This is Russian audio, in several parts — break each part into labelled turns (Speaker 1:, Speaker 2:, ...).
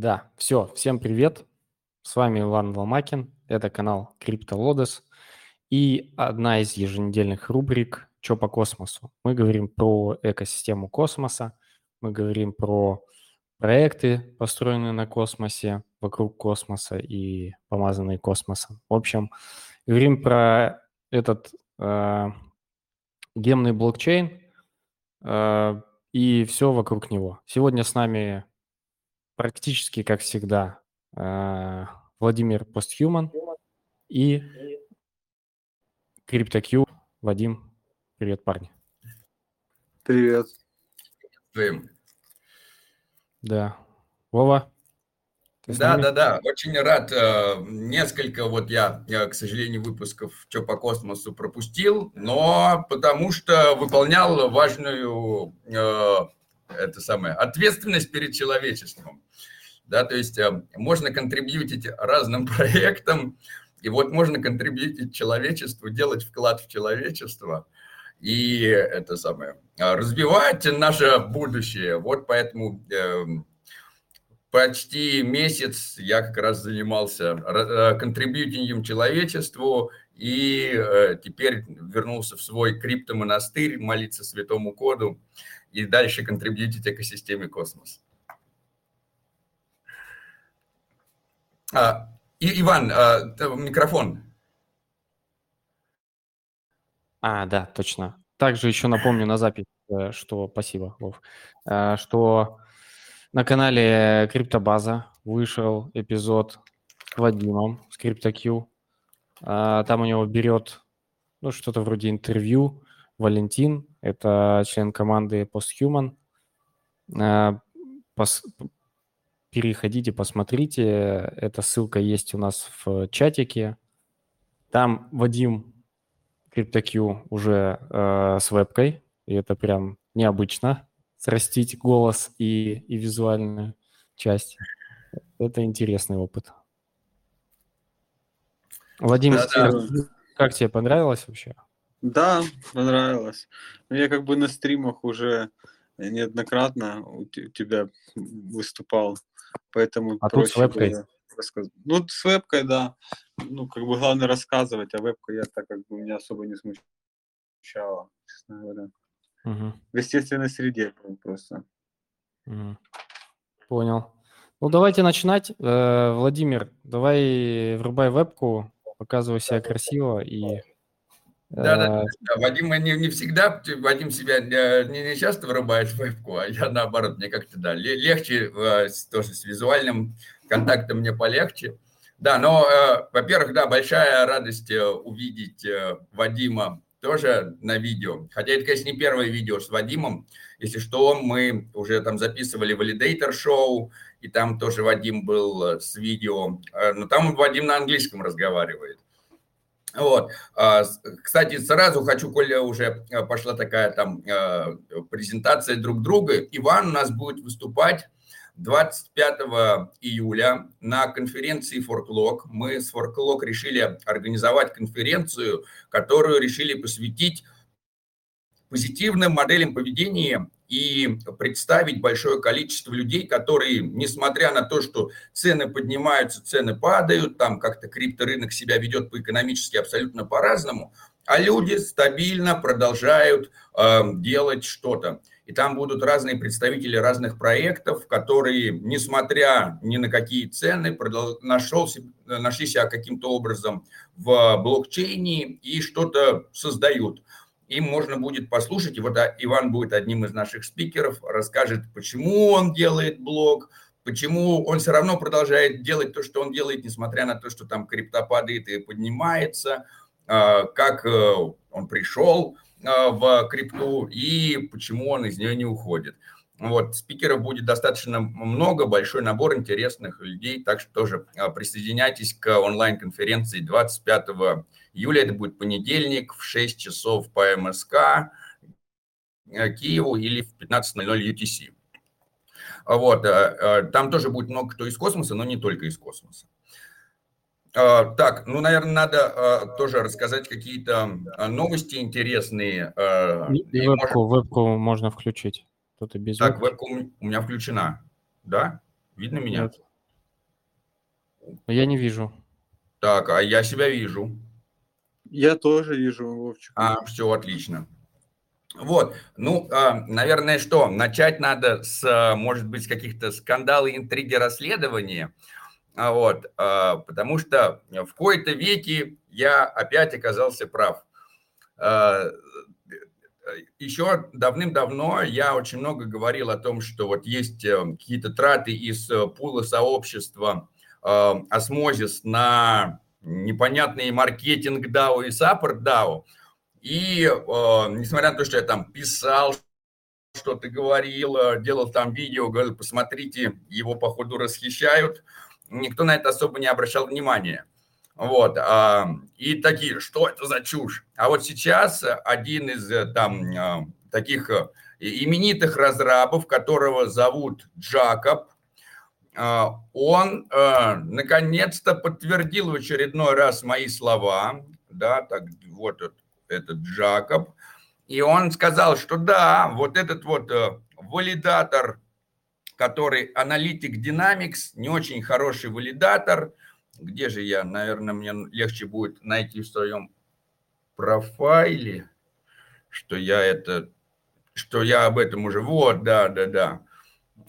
Speaker 1: Да, все, всем привет. С вами Иван Ломакин, это канал CryptoLodes и одна из еженедельных рубрик «Чё по космосу?». Мы говорим про экосистему космоса, мы говорим про проекты, построенные на космосе, вокруг космоса и помазанные космосом. В общем, говорим про этот э, гемный блокчейн э, и все вокруг него. Сегодня с нами практически, как всегда, э, Владимир Постхуман и CryptoQ Вадим. Привет, парни.
Speaker 2: Привет.
Speaker 3: Привет.
Speaker 1: Да. Вова?
Speaker 3: Да, да, да, очень рад. Э, несколько вот я, я, к сожалению, выпусков «Чё по космосу» пропустил, но потому что выполнял важную э, это самое, ответственность перед человечеством да, то есть э, можно контрибьютить разным проектам, и вот можно контрибьютить человечеству, делать вклад в человечество и это самое, а, развивать наше будущее. Вот поэтому э, почти месяц я как раз занимался э, контрибьютингом человечеству, и теперь вернулся в свой криптомонастырь, молиться святому коду и дальше контрибьютить экосистеме космоса. А, и, Иван, а, микрофон.
Speaker 1: А, да, точно. Также еще напомню на запись, э, что... Спасибо, Вов. Э, что на канале Криптобаза вышел эпизод с Вадимом, с CryptoQ. А, там у него берет, ну, что-то вроде интервью Валентин, это член команды Posthuman. Э, пос, переходите, посмотрите. Эта ссылка есть у нас в чатике. Там Вадим CryptoQ уже э, с вебкой, и это прям необычно, срастить голос и, и визуальную часть. Это интересный опыт. Вадим, да, да. как тебе понравилось вообще?
Speaker 2: Да, понравилось. Я как бы на стримах уже неоднократно у тебя выступал Поэтому
Speaker 1: а тут с вебкой?
Speaker 2: Рассказать. Ну, с вебкой, да. Ну, как бы главное рассказывать, а вебка я так как бы меня особо не смущала, честно говоря. Угу. В естественной среде просто.
Speaker 1: Угу. Понял. Ну, давайте начинать. Э, Владимир, давай врубай вебку, показывай себя красиво и
Speaker 3: да, да, да, Вадим не, не всегда, Вадим себя э, не, не часто вырубает в вебку, а я наоборот, мне как-то, да, легче, э, тоже с визуальным контактом мне полегче. Да, но, э, во-первых, да, большая радость увидеть Вадима тоже на видео. Хотя это, конечно, не первое видео с Вадимом. Если что, мы уже там записывали валидейтер шоу, и там тоже Вадим был с видео. Но там Вадим на английском разговаривает. Вот. А, кстати, сразу хочу, коли уже э, пошла такая там э, презентация друг друга, Иван у нас будет выступать 25 июля на конференции Forklog. Мы с Forklog решили организовать конференцию, которую решили посвятить позитивным моделям поведения и представить большое количество людей, которые, несмотря на то, что цены поднимаются, цены падают, там как-то крипторынок себя ведет по-экономически абсолютно по-разному, а люди стабильно продолжают э, делать что-то. И там будут разные представители разных проектов, которые, несмотря ни на какие цены, нашел, нашли себя каким-то образом в блокчейне и что-то создают им можно будет послушать. И вот а, Иван будет одним из наших спикеров, расскажет, почему он делает блог, почему он все равно продолжает делать то, что он делает, несмотря на то, что там крипто падает и поднимается, а, как э, он пришел а, в крипту и почему он из нее не уходит. Вот, спикеров будет достаточно много, большой набор интересных людей, так что тоже присоединяйтесь к онлайн-конференции 25 июля, это будет понедельник в 6 часов по МСК э, Киеву или в 15.00 UTC. Вот, э, э, там тоже будет много кто из космоса, но не только из космоса. Так, ну, наверное, надо тоже рассказать какие-то новости интересные.
Speaker 1: Вебку, может... вебку можно включить. Кто-то без
Speaker 3: Так, вебка у меня включена. Да? Видно меня?
Speaker 1: Нет, Я не вижу.
Speaker 3: Так, а я себя вижу.
Speaker 2: Я тоже вижу, Вовчик.
Speaker 3: А, все, отлично. Вот, ну, а, наверное, что, начать надо с, может быть, каких-то скандалов, интриги, расследования, а вот, потому что в кои-то веки я опять оказался прав. Еще давным-давно я очень много говорил о том, что вот есть э, какие-то траты из э, пула сообщества осмозис на непонятный маркетинг DAO и саппорт DAO. И э, несмотря на то, что я там писал, что-то говорил, э, делал там видео, говорил, посмотрите, его походу расхищают, никто на это особо не обращал внимания. Вот, э, и такие, что это за чушь? А вот сейчас один из э, там э, таких э, именитых разрабов, которого зовут Джакоб, он э, наконец-то подтвердил в очередной раз мои слова, да, так вот этот Джакоб, и он сказал, что да, вот этот вот э, валидатор, который аналитик Dynamics, не очень хороший валидатор, где же я, наверное, мне легче будет найти в своем профайле, что я это, что я об этом уже, вот, да, да, да,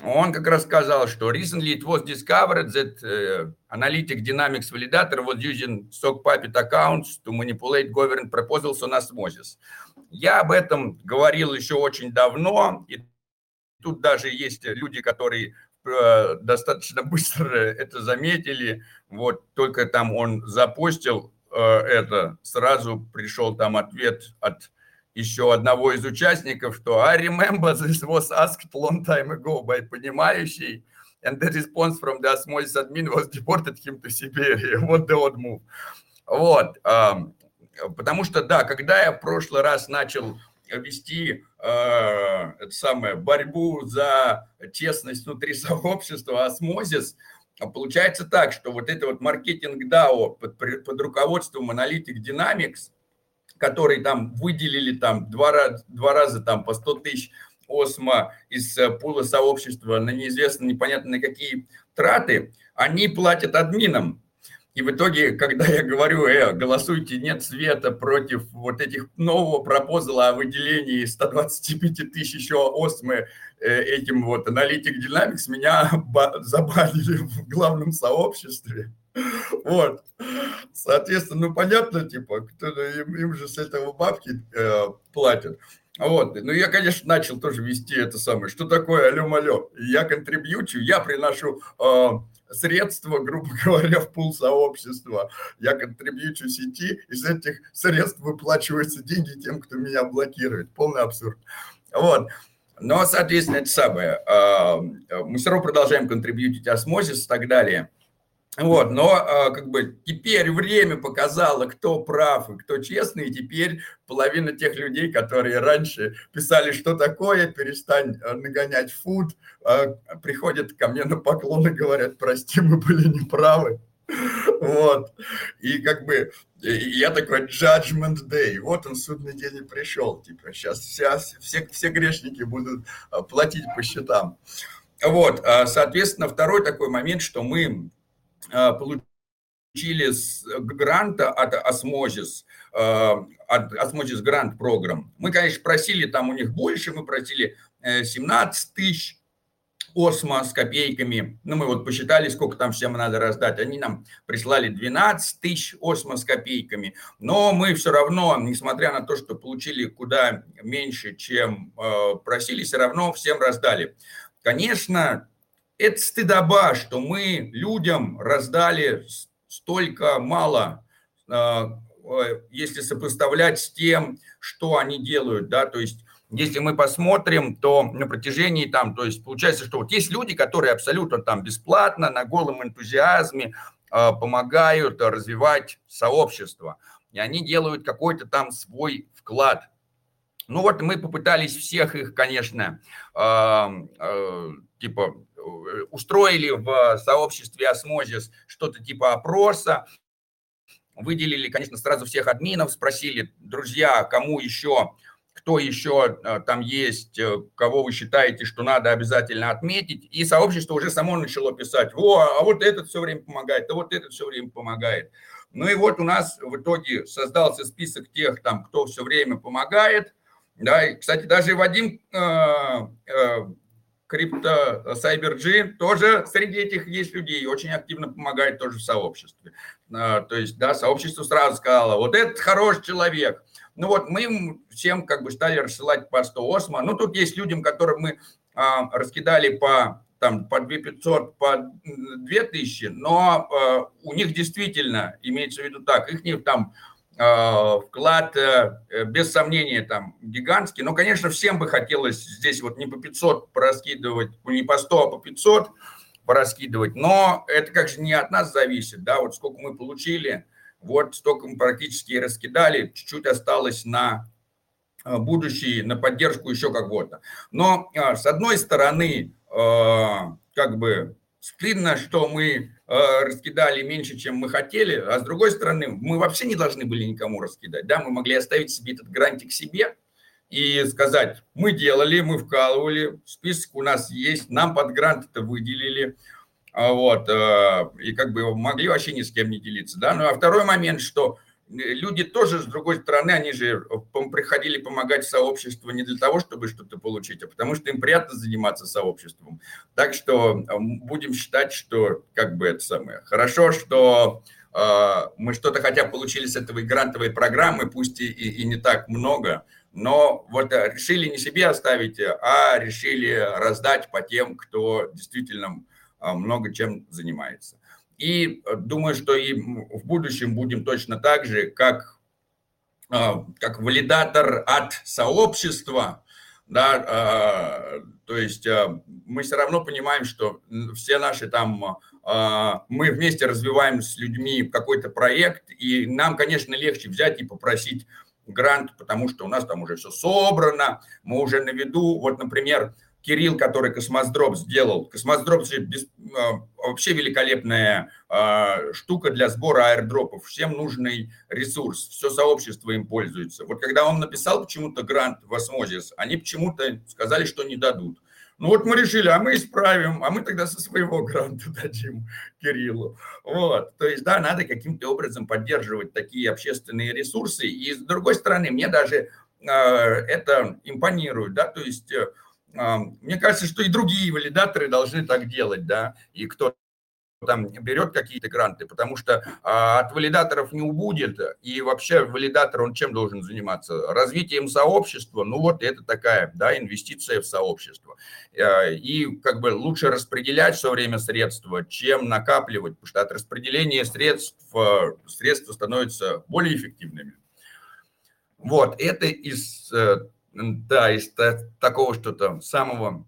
Speaker 3: он как раз сказал, что recently it was discovered that uh, analytic dynamics validator was using sock puppet accounts to manipulate government proposals on osmosis. Я об этом говорил еще очень давно, и тут даже есть люди, которые э, достаточно быстро это заметили. Вот только там он запустил э, это, сразу пришел там ответ от еще одного из участников, что I remember this was asked long time ago by понимающий, and the response from the osmosis admin was deported him to Siberia. Вот the odd move. Вот. Потому что, да, когда я в прошлый раз начал вести э, это самое, борьбу за честность внутри сообщества, осмозис, получается так, что вот это вот маркетинг DAO под, под руководством Analytic Dynamics – который там выделили там два, раза, два раза там по 100 тысяч осмо из э, пула сообщества на неизвестно, непонятно на какие траты, они платят админам. И в итоге, когда я говорю, э, голосуйте, нет света против вот этих нового пропозала о выделении 125 тысяч еще осмы э, этим вот аналитик Dynamics, меня забанили в главном сообществе. Вот. Соответственно, ну понятно, типа, кто, им, им же с этого бабки э, платят. Вот. Ну, я, конечно, начал тоже вести это самое. Что такое алё-малё? Я контрибьючу, я приношу э, средства, грубо говоря, в пул сообщества. Я контрибьючу сети, из этих средств выплачиваются деньги тем, кто меня блокирует. Полный абсурд. Вот. Но, соответственно, это самое. Э, мы все равно продолжаем контрибьютить осмозис и так далее. Вот, но а, как бы теперь время показало, кто прав и кто честный, и теперь половина тех людей, которые раньше писали, что такое, перестань а, нагонять фуд, а, приходят ко мне на поклон и говорят, прости, мы были неправы. Вот. И как бы я такой judgment day. Вот он, судный день и пришел. Типа сейчас вся, все, все грешники будут платить по счетам. Вот, соответственно, второй такой момент, что мы Э, получили гранта от Osmosis, э, от Osmosis Grant программ. Мы, конечно, просили там у них больше, мы просили 17 э, тысяч осмо с копейками. Ну, мы вот посчитали, сколько там всем надо раздать. Они нам прислали 12 тысяч осмо с копейками. Но мы все равно, несмотря на то, что получили куда меньше, чем э, просили, все равно всем раздали. Конечно, это стыдоба, что мы людям раздали столько мало, а, если сопоставлять с тем, что они делают, да, то есть если мы посмотрим, то на протяжении там, то есть получается, что вот есть люди, которые абсолютно там бесплатно, на голом энтузиазме а, помогают развивать сообщество, и они делают какой-то там свой вклад. Ну вот мы попытались всех их, конечно, э, э, типа Э, устроили в сообществе Osmosis что-то типа опроса, выделили, конечно, сразу всех админов, спросили, друзья, кому еще кто еще там есть, кого вы считаете, что надо обязательно отметить. И сообщество уже само начало писать, во, а вот этот все время помогает, а вот этот все время помогает. Ну и вот у нас в итоге создался список тех, там, кто все время помогает. Да, и, кстати, даже Вадим э, э, крипто CyberG тоже среди этих есть людей, очень активно помогает тоже в сообществе. Э, то есть, да, сообщество сразу сказало, вот этот хороший человек. Ну вот мы всем как бы стали рассылать по 100 осмо. Ну тут есть людям, которым мы а, раскидали по там по 2500, по 2000, но э, у них действительно, имеется в виду так, их не там э, вклад, э, без сомнения, там, гигантский. Но, конечно, всем бы хотелось здесь вот не по 500 пораскидывать, не по 100, а по 500 пораскидывать. Но это как же не от нас зависит, да, вот сколько мы получили, вот столько мы практически раскидали, чуть-чуть осталось на будущее, на поддержку еще кого-то. Но, с одной стороны, Э, как бы стыдно, что мы э, раскидали меньше, чем мы хотели, а с другой стороны, мы вообще не должны были никому раскидать, да, мы могли оставить себе этот грантик себе и сказать, мы делали, мы вкалывали, список у нас есть, нам под грант это выделили, а вот, э, и как бы могли вообще ни с кем не делиться, да, ну а второй момент, что люди тоже, с другой стороны, они же приходили помогать сообществу не для того, чтобы что-то получить, а потому что им приятно заниматься сообществом. Так что будем считать, что как бы это самое. Хорошо, что э, мы что-то хотя получили с этой грантовой программы, пусть и, и, не так много, но вот э, решили не себе оставить, а решили раздать по тем, кто действительно э, много чем занимается. И э, думаю, что и в будущем будем точно так же, как, а, как валидатор от сообщества, да, а, то есть э, мы все равно понимаем, что все наши там, а, мы вместе развиваем с людьми какой-то проект, и нам, конечно, легче взять и попросить грант, потому что у нас там уже все собрано, мы уже на виду. Вот, например, Кирилл, который Cosmosdrop сделал. Cosmosdrop без, а, вообще великолепная а, штука для сбора airdrop ов. Всем нужный ресурс. Все сообщество им пользуется. Вот когда он написал почему-то грант в Osmosis, они почему-то сказали, что не дадут. Ну вот мы решили, а мы исправим, а мы тогда со своего гранта дадим Кириллу. Вот, то есть, да, надо каким-то образом поддерживать такие общественные ресурсы. И с другой стороны, мне даже э, это импонирует, да, то есть э, мне кажется, что и другие валидаторы должны так делать, да, и кто там берет какие-то гранты, потому что а, от валидаторов не убудет, и вообще валидатор, он чем должен заниматься? Развитием сообщества, ну вот это такая, да, инвестиция в сообщество. А, и как бы лучше распределять все время средства, чем накапливать, потому что от распределения средств а, средства становятся более эффективными. Вот, это из э, да, из такого что-то самого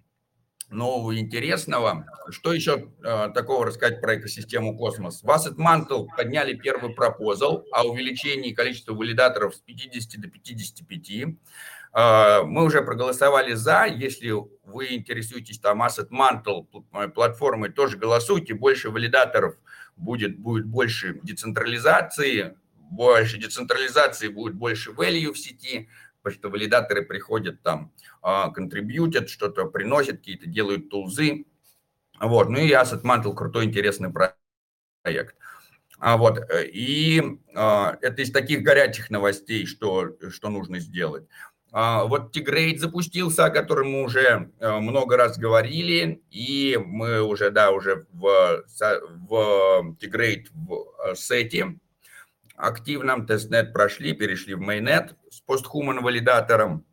Speaker 3: нового интересного. Что еще э, такого рассказать про экосистему космос? В Asset Mantle подняли первый пропозал о увеличении количества валидаторов с 50 до 55. Э, мы уже проголосовали за. Если вы интересуетесь там Asset Mantle платформой, тоже голосуйте. Больше валидаторов будет, будет больше децентрализации. Больше децентрализации будет больше value в сети потому что валидаторы приходят там, а, контрибьютят, что-то приносят, какие-то делают тулзы. Вот. Ну и Asset Mantle крутой, интересный проект. А вот, э, и а, это из таких горячих новостей, что, что нужно сделать. А, вот Тигрейд запустился, о котором мы уже э, много раз говорили, и мы уже, да, уже в, в Тигрейд в э, сете активном testnet прошли, перешли в mainnet с POSTHUMAN валидатором.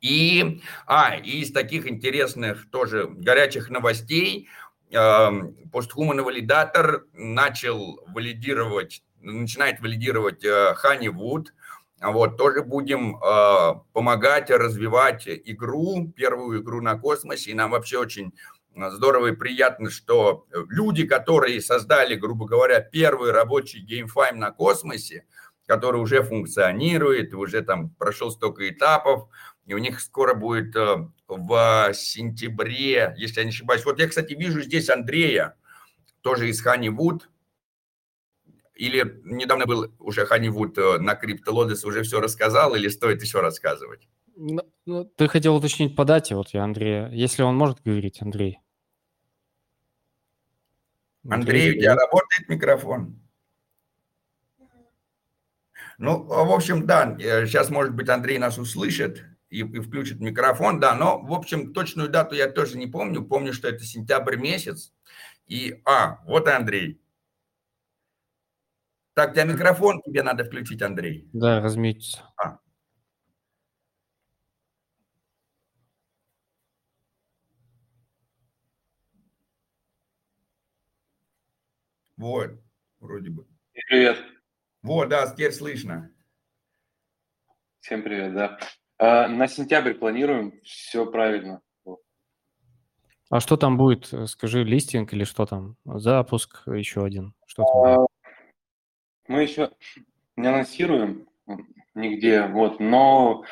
Speaker 3: И, а, и из таких интересных тоже горячих новостей эм, валидатор начал валидировать, начинает валидировать. Э, вот, тоже будем э, помогать развивать игру, первую игру на космосе. И нам вообще очень здорово и приятно, что люди, которые создали, грубо говоря, первый рабочий GameFi на космосе, который уже функционирует, уже там прошел столько этапов, и у них скоро будет э, в сентябре, если я не ошибаюсь. Вот я, кстати, вижу здесь Андрея, тоже из Honeywood, или недавно был уже Honeywood э, на CryptoLodes, уже все рассказал, или стоит еще рассказывать?
Speaker 1: Ну, ну, ты хотел уточнить по дате, вот я Андрея. Если он может говорить, Андрей.
Speaker 3: Андрей, у тебя работает микрофон? Ну, в общем, да, сейчас, э, может быть, Андрей нас услышит и, и включит микрофон, да, но, в общем, точную дату я тоже не помню. Помню, что это сентябрь месяц. И, а, вот Андрей. Так, тебя микрофон тебе надо включить, Андрей.
Speaker 1: Да, разместится. А.
Speaker 3: Вот, вроде бы.
Speaker 2: Привет.
Speaker 3: Вот, да, теперь слышно.
Speaker 2: Всем привет, да. А, на сентябрь планируем, все правильно.
Speaker 1: А что там будет? Скажи, листинг или что там? Запуск еще один. Что там а,
Speaker 2: Мы еще не анонсируем нигде, вот, но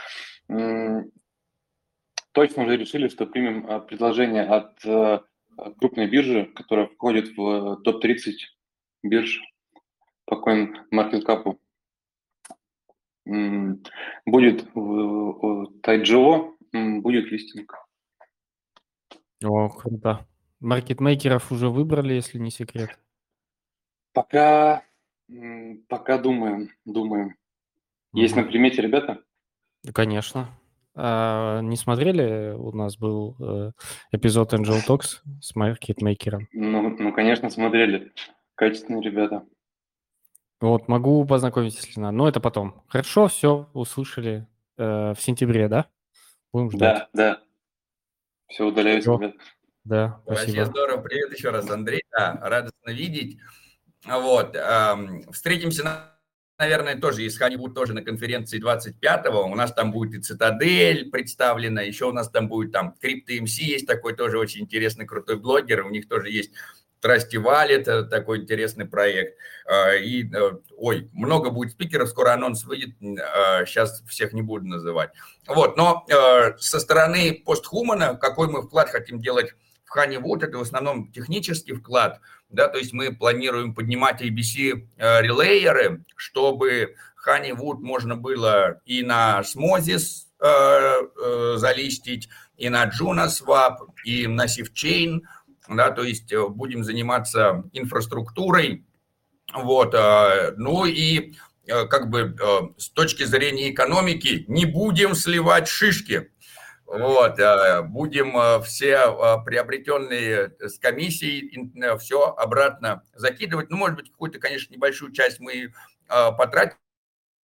Speaker 2: точно уже решили, что примем а, предложение от э, крупной биржи, которая входит в топ-30 бирж по CoinMarketCap. Будет Тайджио, будет листинг.
Speaker 1: О, круто. Маркетмейкеров уже выбрали, если не секрет?
Speaker 2: Пока, пока думаем, думаем. Есть на примете ребята?
Speaker 1: Конечно. А, не смотрели? У нас был э, эпизод Angel Talks с маркетмейкером.
Speaker 2: Ну, ну, конечно, смотрели. Качественные ребята.
Speaker 1: Вот, могу познакомить, если надо. Но это потом. Хорошо, все, услышали. Э, в сентябре, да?
Speaker 2: Будем ждать. Да, да. Все, удаляюсь, все.
Speaker 1: Да, спасибо.
Speaker 3: Вообще здорово. Привет еще раз, Андрей. Да, радостно видеть. Вот. Эм, встретимся на наверное, тоже из Ханивуд тоже на конференции 25-го. У нас там будет и Цитадель представлена, еще у нас там будет там Крипто МС есть такой тоже очень интересный, крутой блогер. У них тоже есть Трасти это такой интересный проект. А, и, э, ой, много будет спикеров, скоро анонс выйдет, сейчас а, всех не буду называть. Вот, но э, со стороны постхумана, какой мы вклад хотим делать в Honeywood, это в основном технический вклад, да, то есть мы планируем поднимать ABC э, чтобы Honeywood можно было и на Smozis залистить, и на JunaSwap, и на SafeChain, да, то есть э, будем заниматься инфраструктурой, вот, э, ну и э, как бы с точки зрения экономики не будем сливать шишки, вот, будем все приобретенные с комиссией все обратно закидывать. Ну, может быть, какую-то, конечно, небольшую часть мы потратим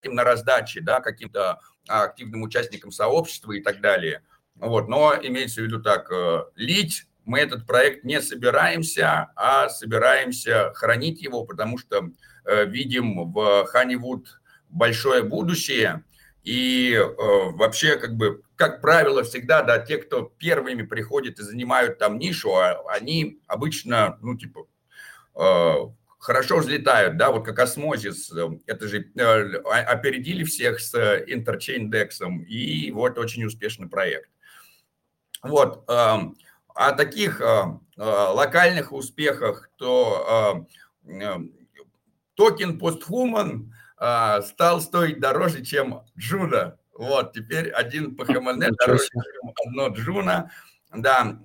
Speaker 3: на раздачи, да, каким-то активным участникам сообщества и так далее. Вот, но имеется в виду так, лить мы этот проект не собираемся, а собираемся хранить его, потому что э, видим в Ханивуд большое будущее. И э, вообще, как бы, как правило, всегда, да, те, кто первыми приходят и занимают там нишу, а, они обычно, ну, типа, э, хорошо взлетают, да, вот как осмозис, это же опередили всех с Interchain DEX, и вот очень успешный проект. Вот, э, о таких э, э, локальных успехах, то э, токен POSTHUMAN стал стоить дороже, чем Juno. Вот, теперь один PHMN дороже, чем одно Juno. Да,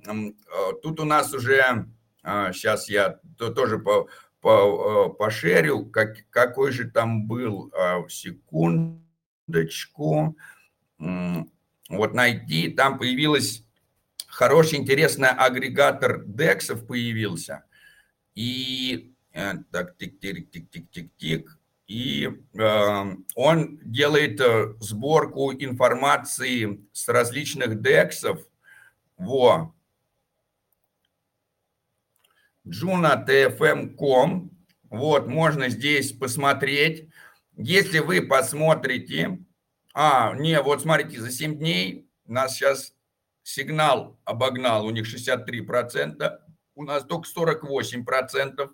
Speaker 3: тут у нас уже, сейчас я тоже по, по, пошерю, как, какой же там был, секундочку, вот найти, там появилась хороший, интересный агрегатор DEX ов появился. И э, так, тик-тик-тик-тик-тик-тик. И э, он делает э, сборку информации с различных DEX ов. Во. junatfm.com. Вот, можно здесь посмотреть. Если вы посмотрите... А, не, вот смотрите, за 7 дней нас сейчас Сигнал обогнал, у них 63%, у нас только 48%.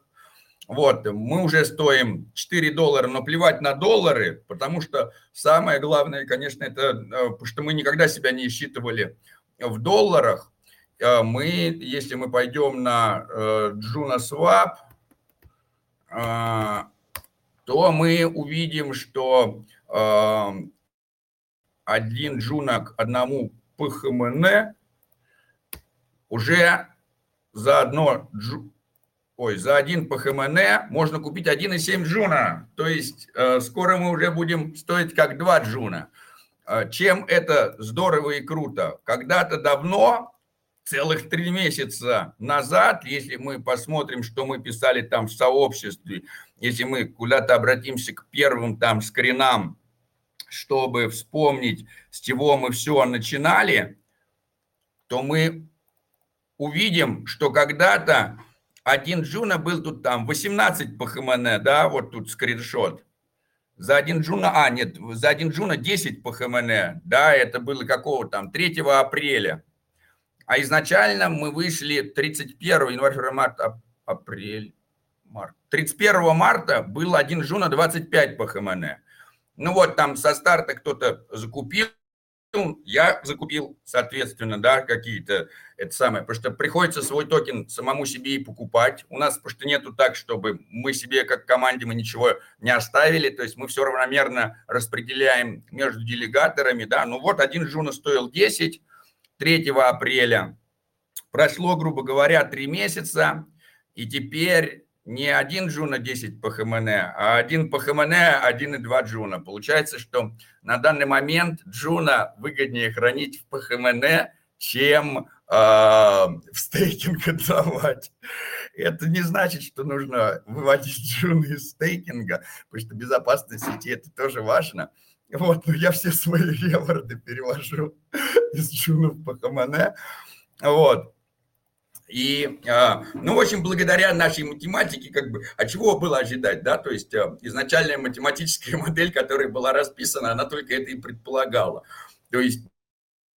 Speaker 3: Вот, мы уже стоим 4 доллара, но плевать на доллары, потому что самое главное, конечно, это, э, что мы никогда себя не считывали в долларах. Э, мы, если мы пойдем на JunaSwap, э, то мы увидим, что один джуна к одному ПХМН уже за одно джу... Ой, за один ПХМН можно купить 1,7 джуна. То есть э, скоро мы уже будем стоить как 2 джуна. Э, чем это здорово и круто? Когда-то давно, целых три месяца назад, если мы посмотрим, что мы писали там в сообществе, если мы куда-то обратимся к первым там скринам, чтобы вспомнить, с чего мы все начинали, то мы увидим, что когда-то один Juno был тут там 18 PHMN, да, вот тут скриншот. За один Juno, а, нет, за один Juno 10 PHMN, да, это было какого там, 3 апреля. А изначально мы вышли 31 января, марта, апрель, март. 31 марта был один Juno 25 PHMN. Ну вот там со старта кто-то закупил, я закупил, соответственно, да, какие-то, это самое, потому что приходится свой токен самому себе и покупать. У нас, потому что нету так, чтобы мы себе, как команде, мы ничего не оставили, то есть мы все равномерно распределяем между делегаторами, да. Ну вот один Жуна стоил 10, 3 апреля. Прошло, грубо говоря, 3 месяца, и теперь не один джуна 10 по ХМН, а один по ХМН, один и два джуна. Получается, что на данный момент джуна выгоднее хранить в ПХМН, чем э, в стейкинг отдавать. Это не значит, что нужно выводить джуны из стейкинга, потому что безопасность сети это тоже важно. Вот, но я все свои реворды перевожу из джуна в ПХМН. Вот. И, а, ну, в общем, благодаря нашей математике, как бы, а чего было ожидать, да, то есть а, изначальная математическая модель, которая была расписана, она только это и предполагала. То есть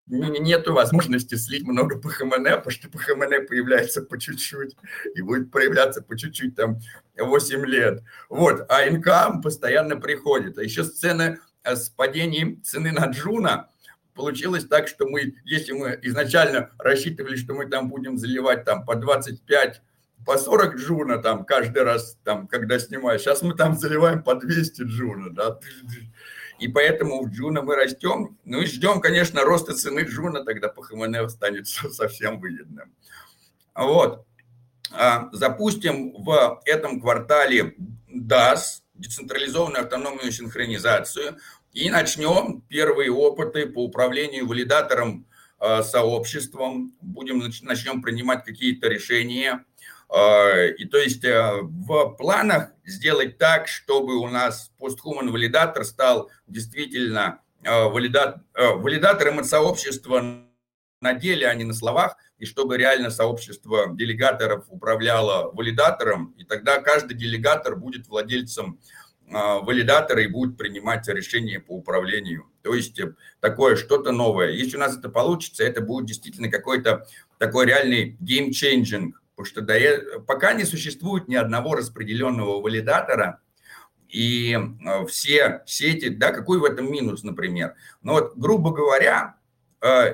Speaker 3: нет возможности слить много PHMN, потому что PHMN появляется по чуть-чуть и будет проявляться по чуть-чуть там 8 лет. Вот, а income постоянно приходит. А еще сцена с падением цены на Juno – получилось так, что мы, если мы изначально рассчитывали, что мы там будем заливать там по 25, по 40 Juno там каждый раз, там, когда снимаешь, сейчас мы там заливаем по 200 Juno, да, и поэтому в джуна мы растем, ну и ждем, конечно, роста цены джуна, тогда по ХМН станет совсем выгодным. Вот. А, запустим в этом квартале DAS, децентрализованную автономную синхронизацию – и начнем первые опыты по управлению валидатором э, сообществом. Будем начнем принимать какие-то решения. Э, и то есть э, в планах сделать так, чтобы у нас постхуман валидатор стал действительно валидат, валидатором от сообщества на деле, а не на словах, и чтобы реально сообщество делегаторов управляло валидатором, и тогда каждый делегатор будет владельцем а, валидаторы и будут принимать решения по управлению. То есть э, такое что-то новое. Если у нас это получится, это будет действительно какой-то такой реальный game-changing, потому что до, э, пока не существует ни одного распределенного валидатора, и э, все сети, да, какой в этом минус, например? Ну вот, грубо говоря,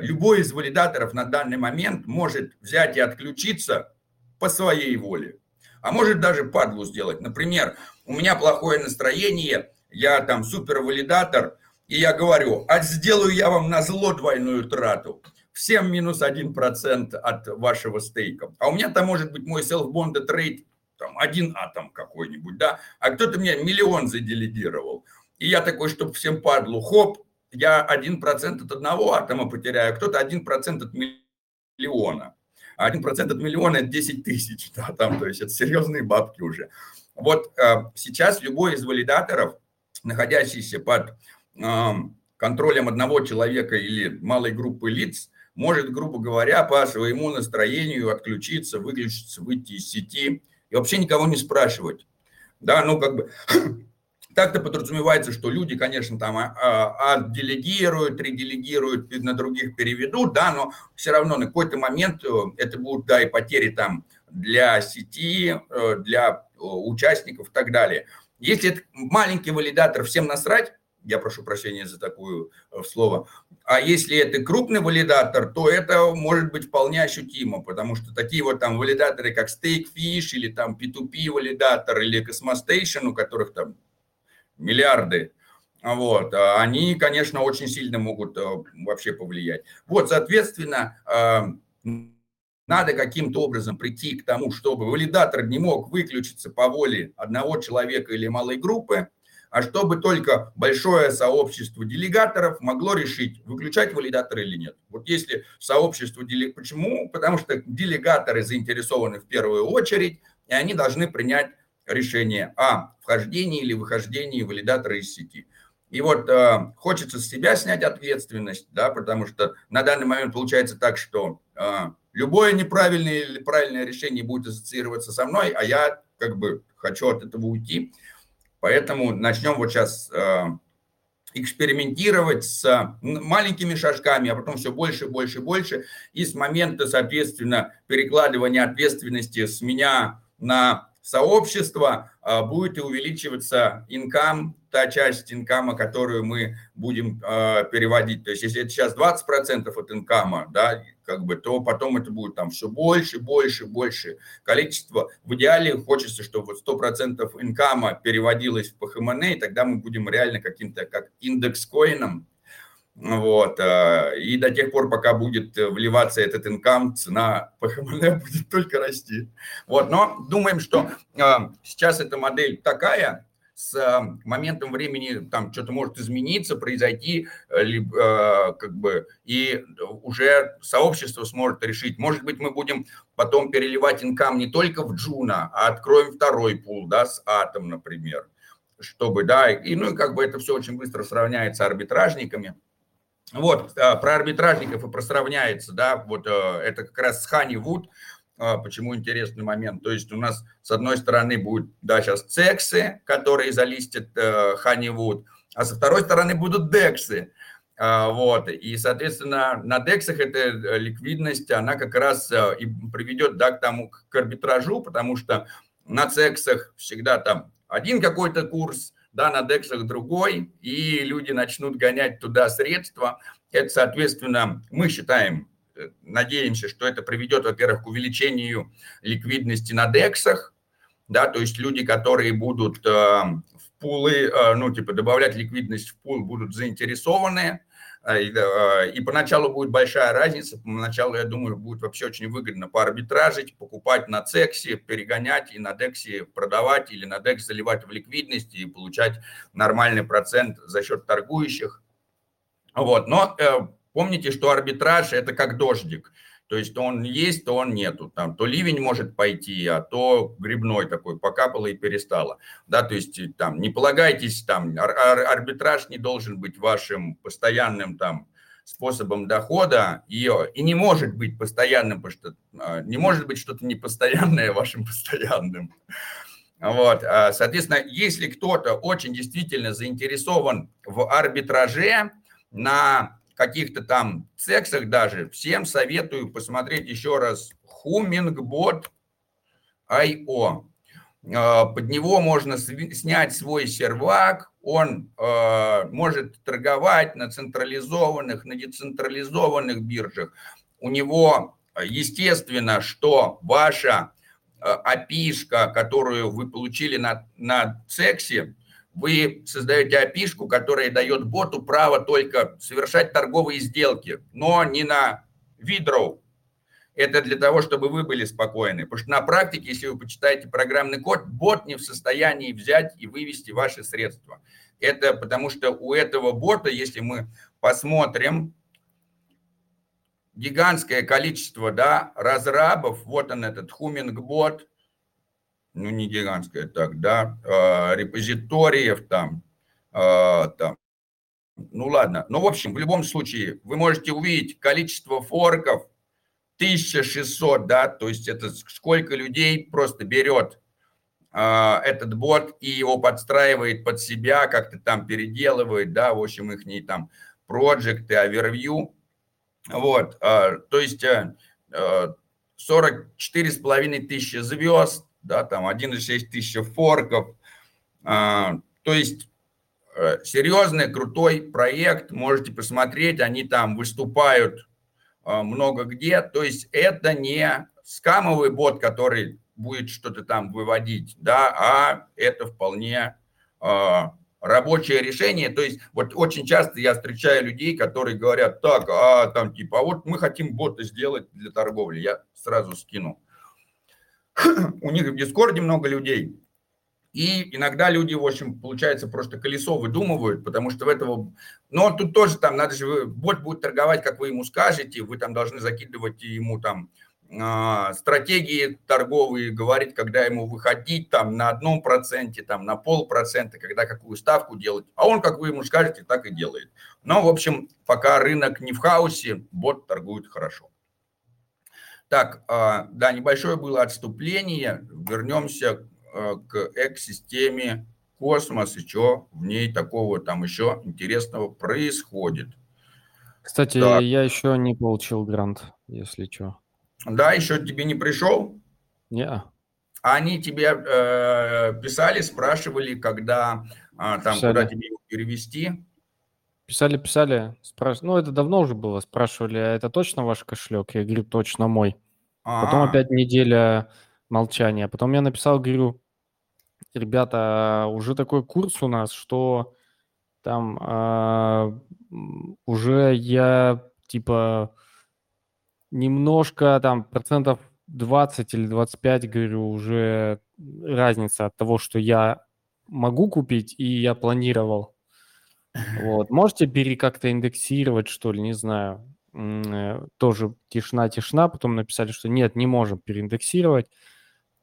Speaker 3: любой из валидаторов на данный момент может взять и отключиться по своей воле а может даже падлу сделать. Например, у меня плохое настроение, я там супервалидатор, и я говорю, а сделаю я вам на зло двойную трату. Всем минус 1% от вашего стейка. А у меня там может быть мой self-bonded trade, там один атом какой-нибудь, да, а кто-то мне миллион заделегировал. И я такой, чтобы всем падлу, хоп, я 1% от одного атома потеряю, а кто-то 1% от миллиона. 1% от миллиона – это 10 тысяч, да, там, то есть это серьезные бабки уже. Вот э, сейчас любой из валидаторов, находящийся под э, контролем одного человека или малой группы лиц, может, грубо говоря, по своему настроению отключиться, выключиться, выйти из сети и вообще никого не спрашивать. Да, ну как бы так-то подразумевается, что люди, конечно, там а, а, отделегируют, ределегируют, на других переведут, да, но все равно на какой-то момент э, это будут, да, и потери там для сети, э, для участников и так далее. Если это маленький валидатор, всем насрать, я прошу прощения за такое слово, а если это крупный валидатор, то это может быть вполне ощутимо, потому что такие вот там валидаторы, как Stakefish или там P2P валидатор или Cosmostation, у которых там миллиарды вот, они, конечно, очень сильно могут вообще повлиять. Вот, соответственно, надо каким-то образом прийти к тому, чтобы валидатор не мог выключиться по воле одного человека или малой группы, а чтобы только большое сообщество делегаторов могло решить, выключать валидатор или нет. Вот если сообщество делегаторов... Почему? Потому что делегаторы заинтересованы в первую очередь, и они должны принять решение о вхождении или выхождении валидатора из сети. И вот э, хочется с себя снять ответственность, да, потому что на данный момент получается так, что э, любое неправильное или правильное решение будет ассоциироваться со мной, а я как бы хочу от этого уйти. Поэтому начнем вот сейчас э, экспериментировать с маленькими шажками, а потом все больше, больше, больше. И с момента, соответственно, перекладывания ответственности с меня на сообщество э, будет увеличиваться инкам, та часть инкама, которую мы будем э, переводить. То есть если это сейчас 20% от инкама, да, как бы, то потом это будет там все больше, больше, больше количество. В идеале хочется, чтобы вот 100% инкама переводилось в ПХМН, и тогда мы будем реально каким-то как индекс коином, вот. Э, и до тех пор, пока будет вливаться этот income, цена PHMN будет только расти. Вот. Но думаем, что э, сейчас эта модель такая, с э, моментом времени там что-то может измениться, произойти, э, либо, как бы, и уже сообщество сможет решить. Может быть, мы будем потом переливать income не только в Juno, а откроем второй пул, да, с Атом, например, чтобы, да, и, ну, и как бы это все очень быстро сравняется арбитражниками. Вот, э, про арбитражников и про сравняется, да, вот это как раз с Хани Вуд, а, почему интересный момент? То есть у нас с одной стороны будет, да, сейчас цексы, которые залистят э, Honeywood, а со второй стороны будут дексы. А, вот, и, соответственно, на дексах эта э, ликвидность, она как раз э, и приведет, да, к тому, к арбитражу, потому что на цексах всегда там один какой-то курс, да, на дексах другой, и люди начнут гонять туда средства. Это, соответственно, мы считаем надеемся, что это приведет, во-первых, к увеличению ликвидности на дексах, да, то есть люди, которые будут э, в пулы, э, ну, типа, добавлять ликвидность в пул, будут заинтересованы, э, и, и поначалу будет большая разница, поначалу, я думаю, будет вообще очень выгодно поарбитражить, покупать на цексе, перегонять и на дексе продавать или на декс заливать в ликвидность и получать нормальный процент за счет торгующих. Вот, но Помните, что арбитраж – это как дождик. То есть он есть, то он нету. Там, то ливень может пойти, а то грибной такой покапало и перестало. Да, то есть там не полагайтесь, там ар- ар- арбитраж не должен быть вашим постоянным там способом дохода и, и не может быть постоянным, потому что а, не может быть что-то непостоянное вашим постоянным. Вот, а, соответственно, если кто-то очень действительно заинтересован в арбитраже на каких-то там сексах даже, всем советую посмотреть еще раз Hummingbot IO. А, под него можно снять свой сервак, он э, может торговать на централизованных, на децентрализованных биржах. У него, естественно, что ваша api э, которую вы получили на, на сексе, вы создаете опишку, которая дает боту право только совершать торговые сделки, но не на видроу. Это для того, чтобы вы были спокойны. Потому что на практике, если вы почитаете программный код, бот не в состоянии взять и вывести ваши средства. Это потому что у этого бота, если мы посмотрим, гигантское количество да, разрабов, вот он этот Humming бот, ну не гигантская так, да, э, репозиториев там, э, там, ну ладно, ну в общем, в любом случае, вы можете увидеть количество форков 1600, да, то есть это сколько людей просто берет э, этот бот и его подстраивает под себя, как-то там переделывает, да, в общем, их не там проекты, овервью, вот, э, то есть э, 44 с половиной тысячи звезд, да, там 1,6 тысячи форков. А, то есть э, серьезный, крутой проект, можете посмотреть, они там выступают а, много где. То есть это не скамовый бот, который будет что-то там выводить, да, а это вполне а, рабочее решение. То есть вот очень часто я встречаю людей, которые говорят, так, а там типа, а вот мы хотим боты сделать для торговли. Я сразу скину. У них в Дискорде много людей, и иногда люди, в общем, получается, просто колесо выдумывают, потому что в этого... Но тут тоже там надо же... Бот будет торговать, как вы ему скажете, вы там должны закидывать ему там а, стратегии торговые, говорить, когда ему выходить там на одном проценте, там на полпроцента, когда какую ставку делать. А он, как вы ему скажете, так и делает. Но, в общем, пока рынок не в хаосе, бот торгует хорошо. Так, а, да, небольшое было отступление. Вернемся Э, к экосистеме космос и что в ней такого там еще интересного происходит.
Speaker 1: Кстати, так. я еще не получил грант, если что.
Speaker 3: Да, еще тебе не пришел?
Speaker 1: Не.
Speaker 3: Они тебе э, писали, спрашивали, когда э, там писали. куда тебе его перевести?
Speaker 1: Писали, писали, спрашивали. Ну, это давно уже было. Спрашивали, а это точно ваш кошелек? Я говорю, точно мой. А-а-а. Потом опять неделя молчания. Потом я написал, говорю, ребята, уже такой курс у нас, что там э, уже я типа немножко там процентов 20 или 25, говорю, уже разница от того, что я могу купить и я планировал. Вот. Можете бери как-то индексировать, что ли, не знаю. Э, тоже тишина-тишина. Потом написали, что нет, не можем переиндексировать.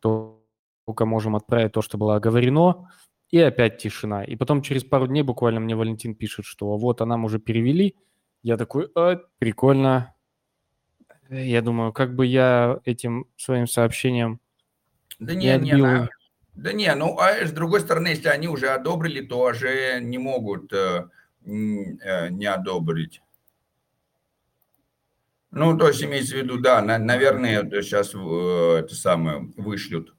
Speaker 1: То только можем отправить то, что было оговорено, и опять тишина. И потом через пару дней буквально мне Валентин пишет, что вот, а нам уже перевели. Я такой, а, прикольно. Я думаю, как бы я этим своим сообщением
Speaker 3: да не, не, не на... да не, ну а с другой стороны, если они уже одобрили, то уже не могут э, э, не одобрить. Ну, то есть имеется в виду, да, на, наверное, сейчас э, это самое вышлют.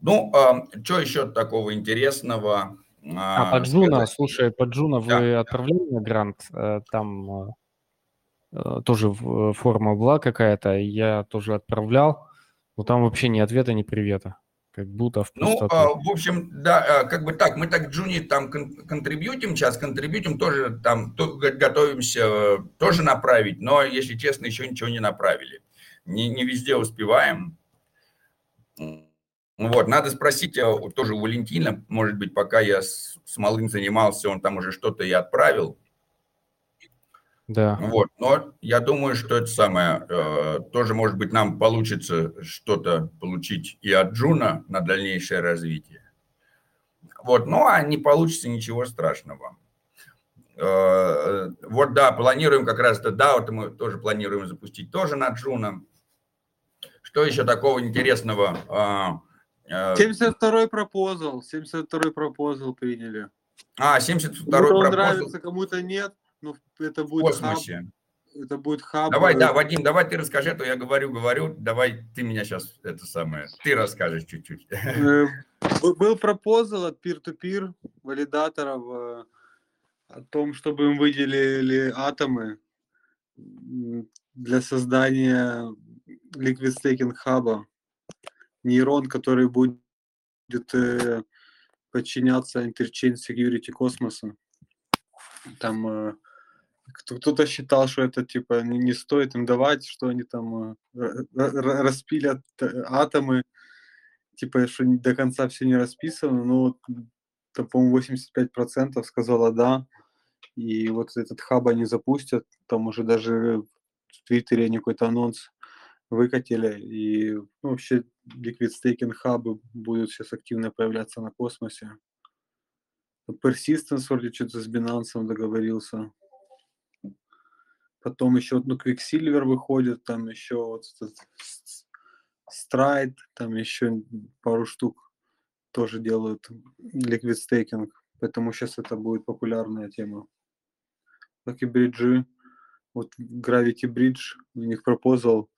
Speaker 3: Ну, а, что еще такого интересного?
Speaker 1: А, а по Juno, слушай, по Juno да, вы отправляли на грант? Э, там э, тоже форма была какая-то, я тоже отправлял, но там вообще ни ответа, ни привета. Как будто в
Speaker 3: Ну, а, в общем, да, как бы так, мы так Джуни там контрибьютим, сейчас контрибьютим, тоже там то, готовимся тоже направить, но, если честно, еще ничего не направили. Не, не везде успеваем. Вот, надо спросить э, тоже у Валентина, может быть, пока я с, с малым занимался, он там уже что-то и отправил.
Speaker 1: Да.
Speaker 3: Вот, но я думаю, что это самое, э, тоже, может быть, нам получится что-то получить и от Juno на дальнейшее развитие. Вот, ну, а не получится ничего страшного. Э, вот, да, планируем как раз это, да, вот мы тоже планируем запустить тоже на Juno. Что еще такого интересного? А,
Speaker 2: 72-й а, proposal, 72-й proposal приняли.
Speaker 3: А, 72-й пропозал. Кому-то
Speaker 2: нравится, кому-то нет. Ну, это будет
Speaker 3: в космосе.
Speaker 2: Хаб. Это будет хаб.
Speaker 3: Давай, да, Вадим, давай ты расскажи, а то я говорю, говорю, давай ты меня сейчас это самое, ты расскажешь чуть-чуть. Э,
Speaker 2: был пропозал от peer-to-peer валидаторов э, о том, чтобы им выделили атомы для создания Liquid Staking хаба нейрон, который будет э, подчиняться Interchain Security космоса. Там э, кто-то считал, что это типа не стоит им давать, что они там э, распилят э, атомы, типа, что до конца все не расписано, но там, по-моему, 85% сказала да, и вот этот хаб они запустят, там уже даже в Твиттере они какой-то анонс выкатили, и ну, вообще Liquid Staking хабы будут сейчас активно появляться на космосе. Persistence вроде что-то с Binance договорился. Потом еще, ну, Quicksilver выходит, там еще вот Stride, там еще пару штук тоже делают Liquid Staking. Поэтому сейчас это будет популярная тема. Как и бриджи. Вот Gravity Bridge, у них пропозал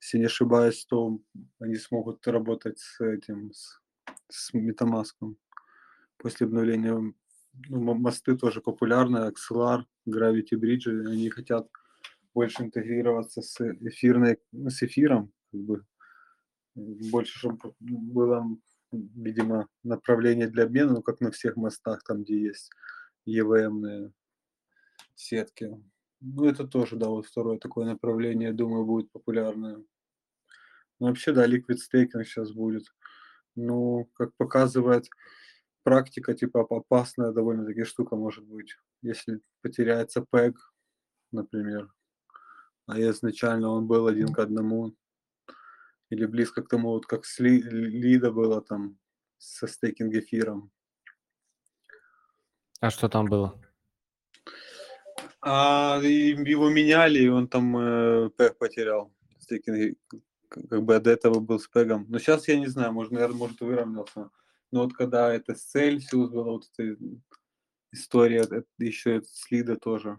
Speaker 2: если не ошибаюсь, то они смогут работать с этим, с, с MetaMask. После обновления ну, мосты тоже популярны, XLR, Gravity Bridge, они хотят больше интегрироваться с эфирной, с эфиром, как бы, больше, чтобы было видимо, направление для обмена, ну, как на всех мостах, там, где есть EVM сетки. Ну, это тоже, да, вот второе такое направление, думаю, будет популярное. Ну, вообще, да, liquid staking сейчас будет. Ну, как показывает практика, типа, опасная довольно-таки штука может быть. Если потеряется PEG, например, а изначально он был один к одному, или близко к тому, вот как с Ли, Лида было там со стейкинг эфиром.
Speaker 1: А что там было?
Speaker 2: А его меняли, и он там э, пэг потерял. Стейкинг, как бы до этого был с пегом. Но сейчас я не знаю, может, наверное, может выровнялся. Но вот когда это с Celsius была вот эта история, это, еще с Лида тоже.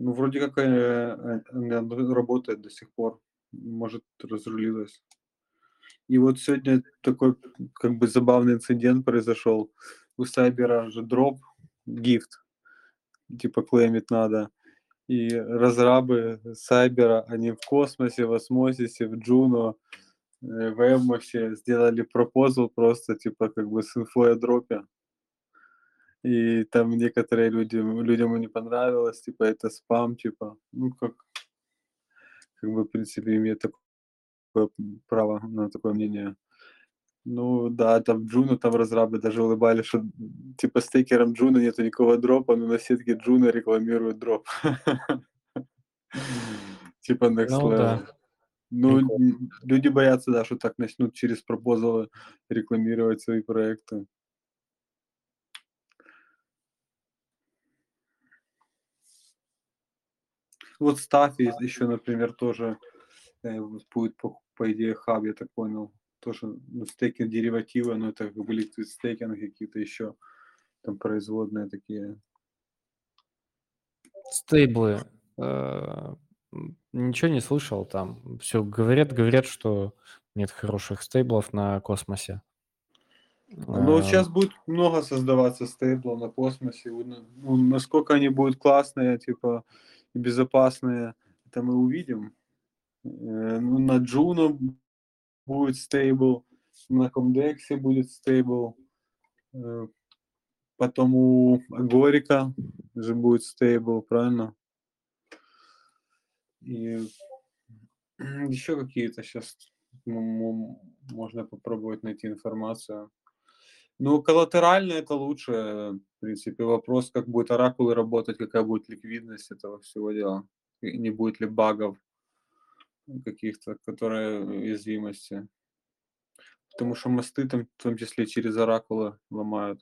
Speaker 2: Ну, вроде как э, э, работает до сих пор. Может, разрулилась. И вот сегодня такой как бы забавный инцидент произошел. У Сайбера же дроп, гифт, типа клеймить надо. И разрабы Сайбера, они в космосе, в осмосисе, в Джуно, э, в Эмосе сделали пропозал просто типа как бы с инфой о дропе. И там некоторые люди, людям не понравилось, типа это спам, типа, ну как, как бы в принципе имеет такое право на такое мнение. Ну да, там Juno, там разрабы даже улыбались, что типа стейкером Juno нету никакого drop а, но на сетке Juno рекламируют drop. Типа next
Speaker 1: Ну
Speaker 2: level. Ну, люди боятся, да, что так начнут через proposal ы рекламировать свои проекты. Вот Стафи еще, например, тоже э, будет, по, по идее, хаб, я так понял. Тоже ну, стейкинг деривативы, но это как бы liquid стейкинг, какие-то еще там производные такие.
Speaker 1: Стейблы. э, Ничего не слышал там. Все говорят, говорят, что нет хороших стейблов на космосе.
Speaker 2: Ну, вот
Speaker 1: Э,
Speaker 2: сейчас будет много создаваться стейблов на космосе. Ну, насколько они будут классные, типа, и безопасные, это мы увидим. Э, Ну, на Джуно будет стейбл, на Комдексе будет стейбл. Э, Потом у Агорика же будет стейбл, правильно? И еще какие-то сейчас можно попробовать найти информацию. Ну, коллатерально это лучше, в принципе. Вопрос, как будет оракулы работать, какая будет ликвидность этого всего дела. И не будет ли багов каких-то, которые уязвимости. Потому что мосты там, в том числе через оракулы ломают.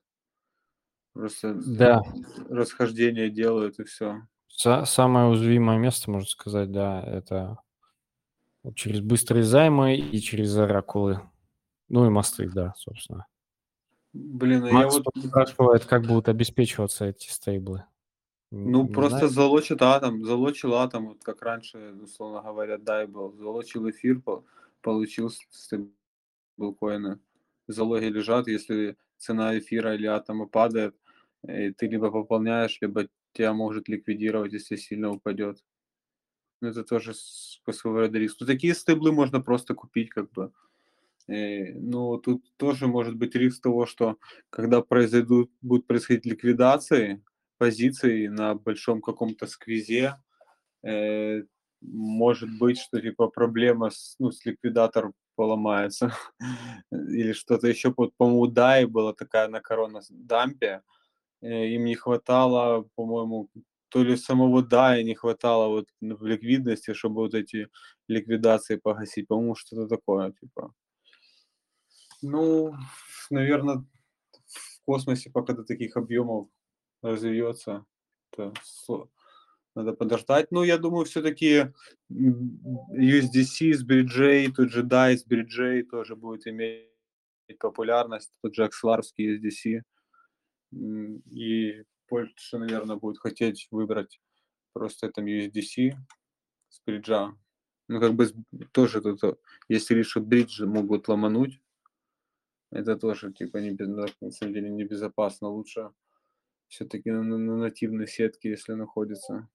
Speaker 2: Просто
Speaker 1: Да.
Speaker 2: расхождение делают и все.
Speaker 1: Са- Самое уязвимое место, можно сказать, да, это через быстрые займы и через оракулы. Ну и мосты, да, собственно.
Speaker 2: Блин, а я
Speaker 1: Макс
Speaker 2: вот...
Speaker 1: спрашивает, как будут обеспечиваться эти стейблы.
Speaker 2: Ну,
Speaker 1: не
Speaker 2: просто
Speaker 1: знаю.
Speaker 2: залочит атом, залочил атом, вот как раньше, условно говоря, дай был, залочил эфир, по- получил стейблкоины. Залоги лежат, если цена эфира или атома падает, э, ты либо пополняешь, либо тебя может ликвидировать, если сильно упадет. Ну, Это тоже по рода риск. Ну, такие стейблы можно просто купить, как бы. Э, Ну, тут тоже может быть риск того, что когда произойдут, будут происходить ликвидации позиций на большом каком-то сквизе, э, может быть, что типа проблема с, ну, с ликвидатором поломается. Или что-то еще. По-моему, DAI была такая на корона дампе. э, Им не хватало, по-моему, то ли самого DAI не хватало вот в ликвидности, чтобы вот эти ликвидации погасить. По-моему, что-то такое, типа. Ну, наверное, в космосе пока до таких объемов развивется, то сло- надо подождать. Ну, я думаю, все-таки USDC с бриджей, тот же DAI с бриджей тоже будет иметь популярность, тот же Axelarский USDC. И больше, наверное, будет хотеть выбрать просто там USDC с бриджа. Ну, как бы тоже тут, если решат бриджи могут ломануть, это тоже типа не, на самом деле небезопасно. Лучше все-таки на, на- на нативной сетке, если находится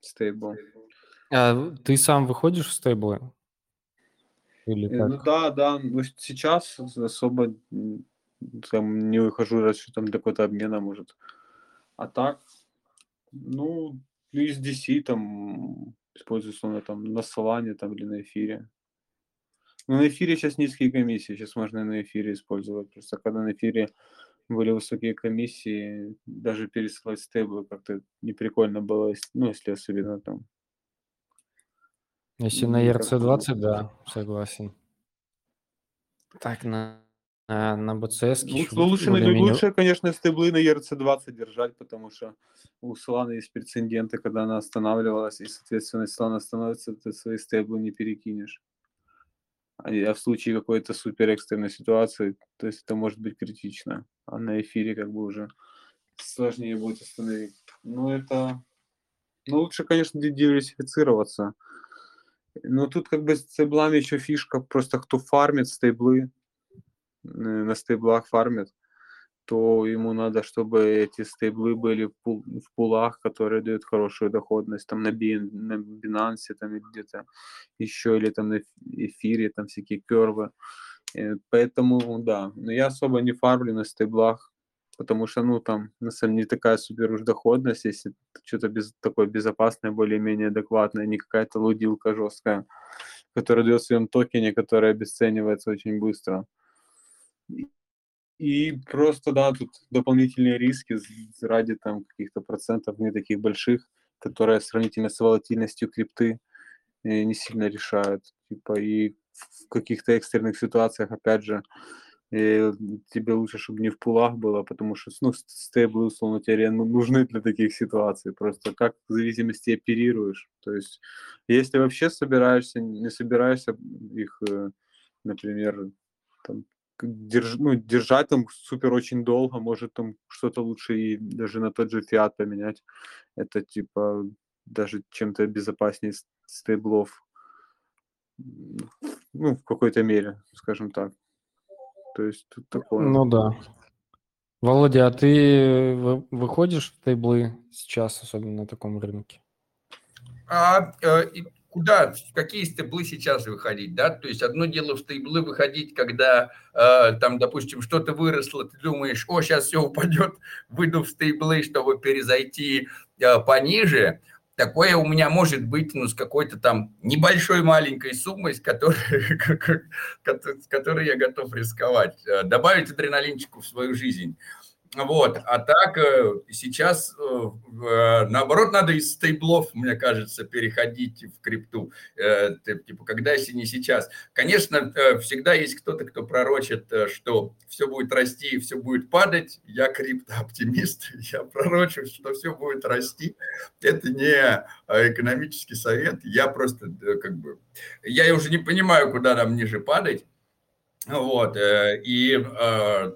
Speaker 2: стейбл.
Speaker 1: А ты сам выходишь в стейблы? Или
Speaker 2: Э, Ну
Speaker 1: как?
Speaker 2: да, да, ну сейчас особо там не выхожу, раз что там для какого-то обмена может. А так, ну, USDC там использую условно там на Solana там или на эфире. Ну, на эфире сейчас низкие комиссии, сейчас можно и на эфире использовать. Просто когда на эфире были высокие комиссии, даже пересылать стейблы как-то неприкольно было, ну, если особенно там.
Speaker 1: Если на
Speaker 2: не как
Speaker 1: ERC-20, да, согласен. Так, на, на, на BCS
Speaker 2: Ну, лучше, лучше, на- лучше, конечно, стейблы на ERC-20 держать, потому что у Solana есть прецеденты, когда она останавливалась, и, соответственно, если Solana остановится, ты свои стейблы не перекинешь. А в случае какой-то супер экстренной ситуации, то есть это может быть критично. А на эфире как бы уже сложнее будет остановить. Ну, это... Ну, лучше, конечно, ди- диверсифицироваться. Но тут как бы с стейблами еще фишка, просто кто фармит стейблы, э, на стейблах фармит, то ему надо, чтобы эти стейблы были в, пул- в пулах, которые дают хорошую доходность, там на, Bin- на Binance там где-то еще, или там на эф- эфире, там всякие кервы. Э, Поэтому, да, но я особо не фармлю на стейблах, потому что, ну, там, на самом деле, не такая супер уж доходность, если что-то без, такое безопасное, более-менее адекватное, не какая-то лудилка жесткая, которая дает в своем токене, которая обесценивается очень быстро. И- просто, да, тут дополнительные риски ради там каких-то процентов не таких больших, которые сравнительно с волатильностью крипты э, не сильно решают. Типа и в каких-то экстренных ситуациях, опять же, э, тебе лучше, чтобы не в пулах было, потому что ну, стейблы, условно, тебе ну, нужны для таких ситуаций. Просто как в зависимости оперируешь. То есть, если вообще собираешься, не собираешься их, э, например, там, держ, ну, держать там супер очень долго, может там что-то лучше и даже на тот же фиат поменять. Это типа даже чем-то безопаснее с- стейблов. Ну, в какой-то мере, скажем так. То есть тут такое.
Speaker 1: Ну да. Володя, а ты вы- выходишь в стейблы сейчас, особенно на таком рынке?
Speaker 3: А э, и куда, в какие стейблы сейчас выходить, да? То есть одно дело в стейблы выходить, когда э, там, допустим, что-то выросло, ты думаешь, о, сейчас все упадет, выйду в стейблы, чтобы перезайти э, пониже. Такое у меня может быть, ну, с какой-то там небольшой маленькой суммой, с которой, с которой я готов рисковать, э, добавить адреналинчику в свою жизнь. Вот, а так э, сейчас, э, э, наоборот, надо из стейблов, мне кажется, переходить в крипту, типа, когда, если не сейчас. Конечно, всегда есть кто-то, кто пророчит, что все будет расти, все будет падать. Я криптооптимист, я пророчу, что все будет расти. Это не экономический совет, я просто как бы, я уже не понимаю, куда нам ниже падать. Вот, и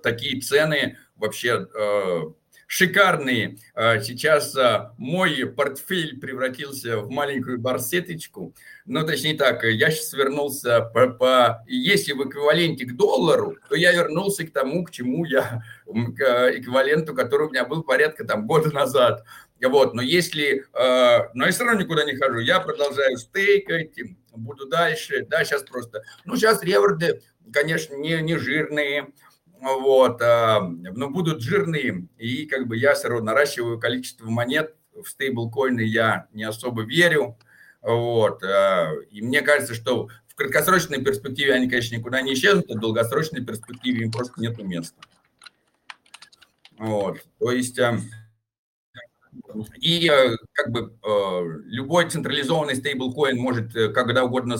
Speaker 3: такие цены вообще э, шикарные. Э, Сейчас э, мой портфель превратился в маленькую барсеточку. Ну, точнее так, я сейчас вернулся по, по- Если в эквиваленте к доллару, то я вернулся к тому, к чему я... К эквиваленту, который у меня был порядка там года назад. Вот, но если... Но я все равно никуда не хожу. Я продолжаю стейкать, буду дальше. Да, сейчас просто... Ну, сейчас реворды конечно, не, не жирные, вот, а, но будут жирные, и как бы я все равно наращиваю количество монет, в стейблкоины я не особо верю, вот, а, и мне кажется, что в краткосрочной перспективе они, конечно, никуда не исчезнут, а в долгосрочной перспективе им просто нету места. Вот, то есть... а, И э, как бы э, любой централизованный стейблкоин может э, когда угодно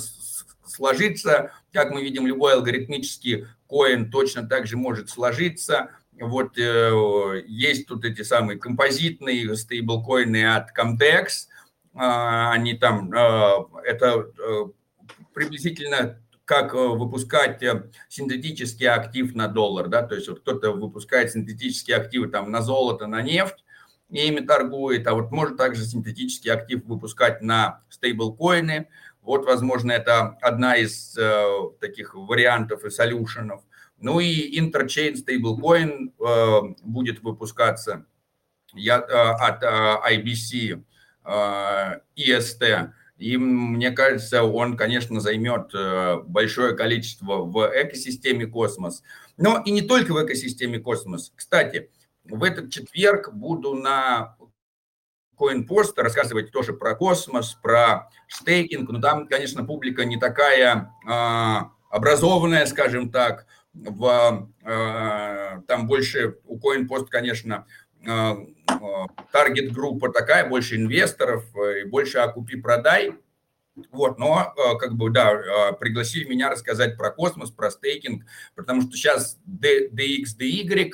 Speaker 3: сложиться. Как мы видим, любой алгоритмический коин точно так же может сложиться. Вот э, есть тут эти самые композитные стейблкоины от Comdex. А, Они там, э, это э, приблизительно как э, выпускать э, синтетический актив на доллар, да, то есть вот кто-то выпускает синтетические активы там на золото, на нефть, и ими торгует, а вот может также синтетический актив выпускать на стейблкоины. Вот, возможно, это одна из э, таких вариантов и солюшенов. Ну и Interchain стейблкоин э, будет выпускаться я, э, от э, IBC, э, EST. И мне кажется, он, конечно, займет большое количество в экосистеме космос. Но и не только в экосистеме космос. Кстати, в этот четверг буду на CoinPost рассказывать тоже про космос, про стейкинг. Но там, конечно, публика не такая э, образованная, скажем так. В, э, там больше у CoinPost, конечно, таргет-группа такая, больше инвесторов, и больше окупи-продай. Вот, но как бы, да, пригласили меня рассказать про космос, про стейкинг, потому что сейчас DX, DY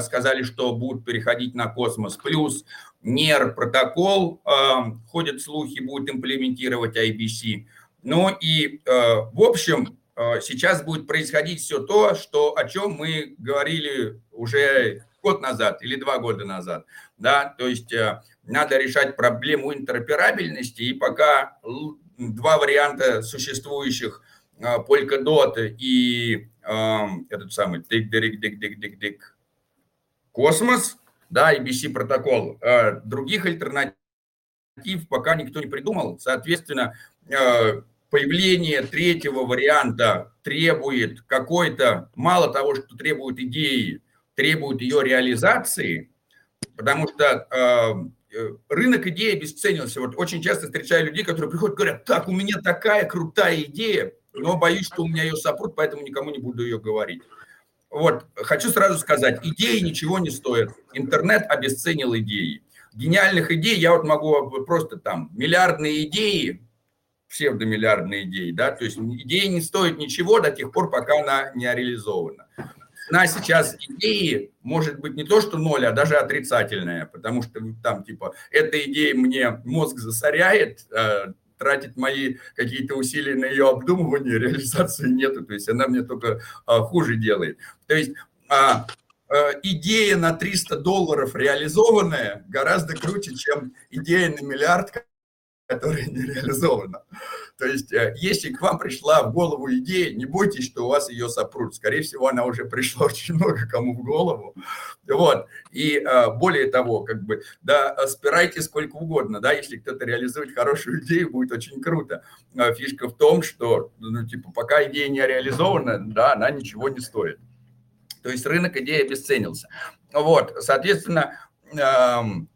Speaker 3: сказали, что будут переходить на космос, плюс NER протокол, ходят слухи, будет имплементировать IBC. Ну и, в общем, сейчас будет происходить все то, что, о чем мы говорили уже год назад или два года назад. Да? То есть надо решать проблему интероперабельности, и пока два варианта существующих Polkadot и этот самый дик дик дик дик дик дик космос, да, IBC протокол, э, других альтернатив пока никто не придумал. Соответственно, э, появление третьего варианта требует какой-то, мало того, что требует идеи, требует ее реализации, потому что э, рынок идеи обесценился. Вот очень часто встречаю людей, которые приходят и говорят, так, у меня такая крутая идея, но боюсь, что у меня ее сопрут, поэтому никому не буду ее говорить. Вот, хочу сразу сказать, идеи ничего не стоят. Интернет обесценил идеи. Гениальных идей я вот могу просто там, миллиардные идеи, псевдомиллиардные идеи, да, то есть идея не стоит ничего до тех пор, пока она не реализована цена сейчас идеи может быть не то, что ноль, а даже отрицательная, потому что там типа эта идея мне мозг засоряет, э, тратить мои какие-то усилия на ее обдумывание, реализации нету, то есть она мне только э, хуже делает. То есть а, э, идея на 300 долларов реализованная гораздо круче, чем идея на миллиард, которая не реализована. То есть, э, если к вам пришла в голову идея, не бойтесь, что у вас ее сопрут. Скорее всего, она уже пришла очень много кому в голову. Вот. И э, более того, как бы, да, спирайте сколько угодно, да, если кто-то реализует хорошую идею, будет очень круто. Фишка в том, что, ну, типа, пока идея не реализована, да, она ничего не стоит. То есть рынок идеи обесценился. Вот, соответственно, эм,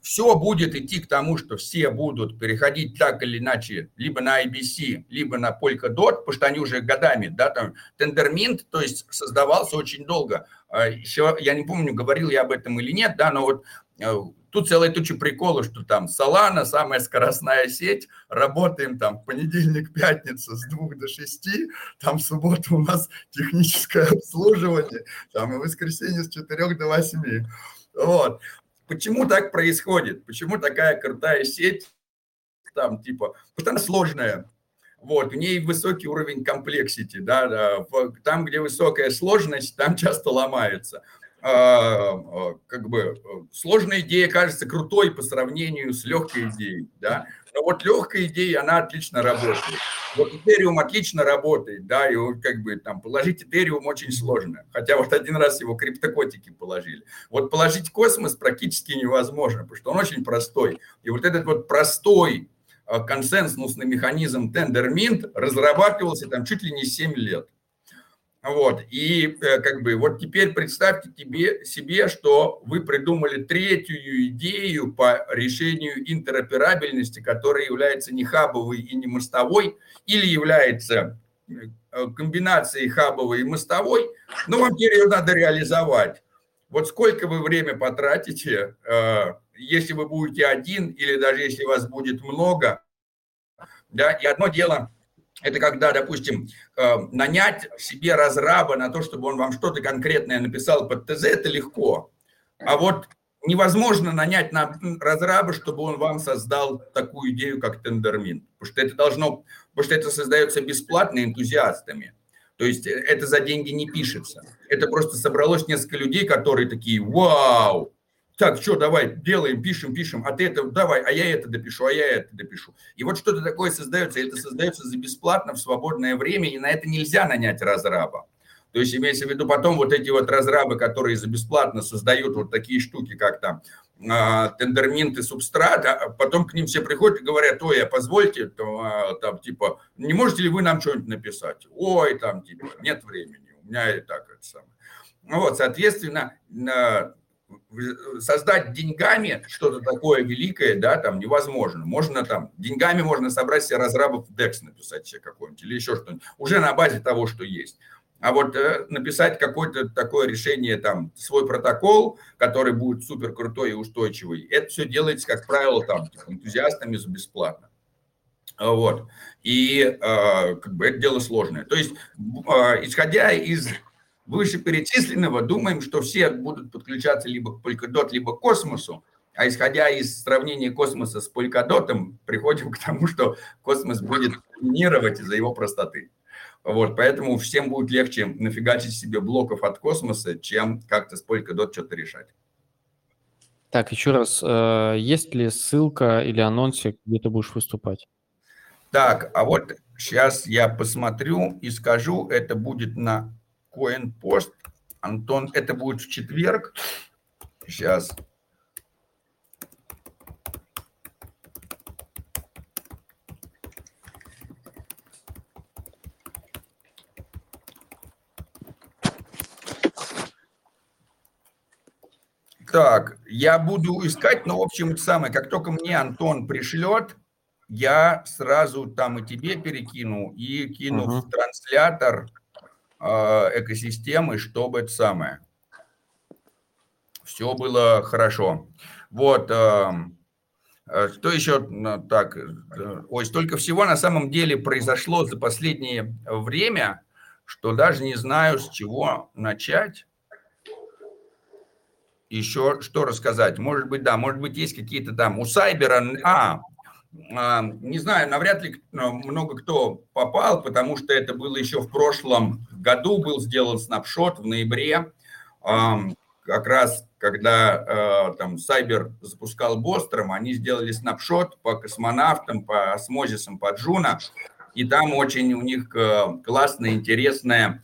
Speaker 3: все будет идти к тому, что все будут переходить так или иначе либо на IBC, либо на Polkadot, потому что они уже годами, да, там, тендерминт, то есть создавался очень долго. А Еще, я не помню, говорил я об этом или нет, да, но вот э, тут целая туча приколов, что там Solana, самая скоростная сеть, работаем там понедельник, пятница с двух до шести, там субботу у нас техническое обслуживание, там и воскресенье с четырех до восьми. Вот. Почему так происходит? Почему такая крутая сеть, там, типа, потому что она сложная, вот, у ней высокий уровень комплексити, да, да, там, где высокая сложность, там часто ломается. А, а, как бы сложная идея кажется крутой по сравнению с легкой идеей, да, но вот легкая идея, она отлично работает. Вот Ethereum отлично работает, да, и как бы там положить Ethereum очень сложно, хотя вот один раз его криптокотики положили. Вот положить космос практически невозможно, потому что он очень простой. И вот этот вот простой а, консенсусный механизм Tender Mint разрабатывался там чуть ли не 7 лет. Вот, и э, как бы вот теперь представьте тебе, себе, что вы придумали третью идею по решению интероперабельности, которая является не хабовой и не мостовой, или является э, комбинацией хабовой и мостовой, но вам теперь ее надо реализовать. Вот сколько вы время потратите, э, если вы будете один, или даже если вас будет много, да, и одно дело – это когда, допустим, э, нанять себе разраба на то, чтобы он вам что-то конкретное написал под ТЗ, это легко. А вот невозможно нанять на разраба, чтобы он вам создал такую идею, как тендермин. Потому что это должно, потому что это создается бесплатно энтузиастами. То есть э, это за деньги не пишется. Это просто собралось несколько людей, которые такие, вау, так, что, давай, делаем, пишем, пишем, а ты это, давай, а я это допишу, а я это допишу. И вот что-то такое создается, это создается за бесплатно в свободное время, и на это нельзя нанять разраба. То есть имеется в виду потом вот эти вот разрабы, которые за бесплатно создают вот такие штуки, как там а, тендерминт субстрат, а потом к ним все приходят и говорят, ой, а позвольте, там, а, там, типа, не можете ли вы нам что-нибудь написать? Ой, там, типа, нет времени, у меня и так это самое. Ну вот, соответственно, создать деньгами что-то такое великое, да, там невозможно. Можно там, деньгами можно собрать себе разрабов DEX написать себе какой-нибудь или еще что-нибудь, уже на базе того, что есть. А вот э, написать какое-то такое решение, там, свой протокол, который будет супер крутой и устойчивый, это все делается, как правило, там, типа, энтузиастами за бесплатно. Вот. И э, как бы это дело сложное. То есть, э, исходя из вышеперечисленного, думаем, что все будут подключаться либо к Polkadot, либо к космосу, а исходя из сравнения космоса с Polkadot, приходим к тому, что космос будет доминировать из-за его простоты. Вот, поэтому всем будет легче нафигачить себе блоков от космоса, чем как-то с Polkadot что-то решать.
Speaker 1: Так, еще раз, э, есть ли ссылка или анонсик, где ты будешь выступать?
Speaker 3: Так, а вот сейчас я посмотрю и скажу, это будет на CoinPost. Антон, это будет в четверг. Сейчас. Так, я буду искать, но, в общем, самое, как только мне Антон пришлет, я сразу там и тебе перекину, и кину uh-huh. в транслятор экосистемы, чтобы это самое. Все было хорошо. Вот. А, что еще так? Ой, столько всего на самом деле произошло за последнее время, что даже не знаю, с чего начать еще что рассказать? Может быть, да, может быть, есть какие-то там у Сайбера... А, а, не знаю, навряд ли много кто попал, потому что это было еще в прошлом году, был сделан снапшот в ноябре, а, как раз когда а, там Сайбер запускал Бостром, они сделали снапшот по космонавтам, по осмозисам, по Джуна, и там очень у них классная, интересная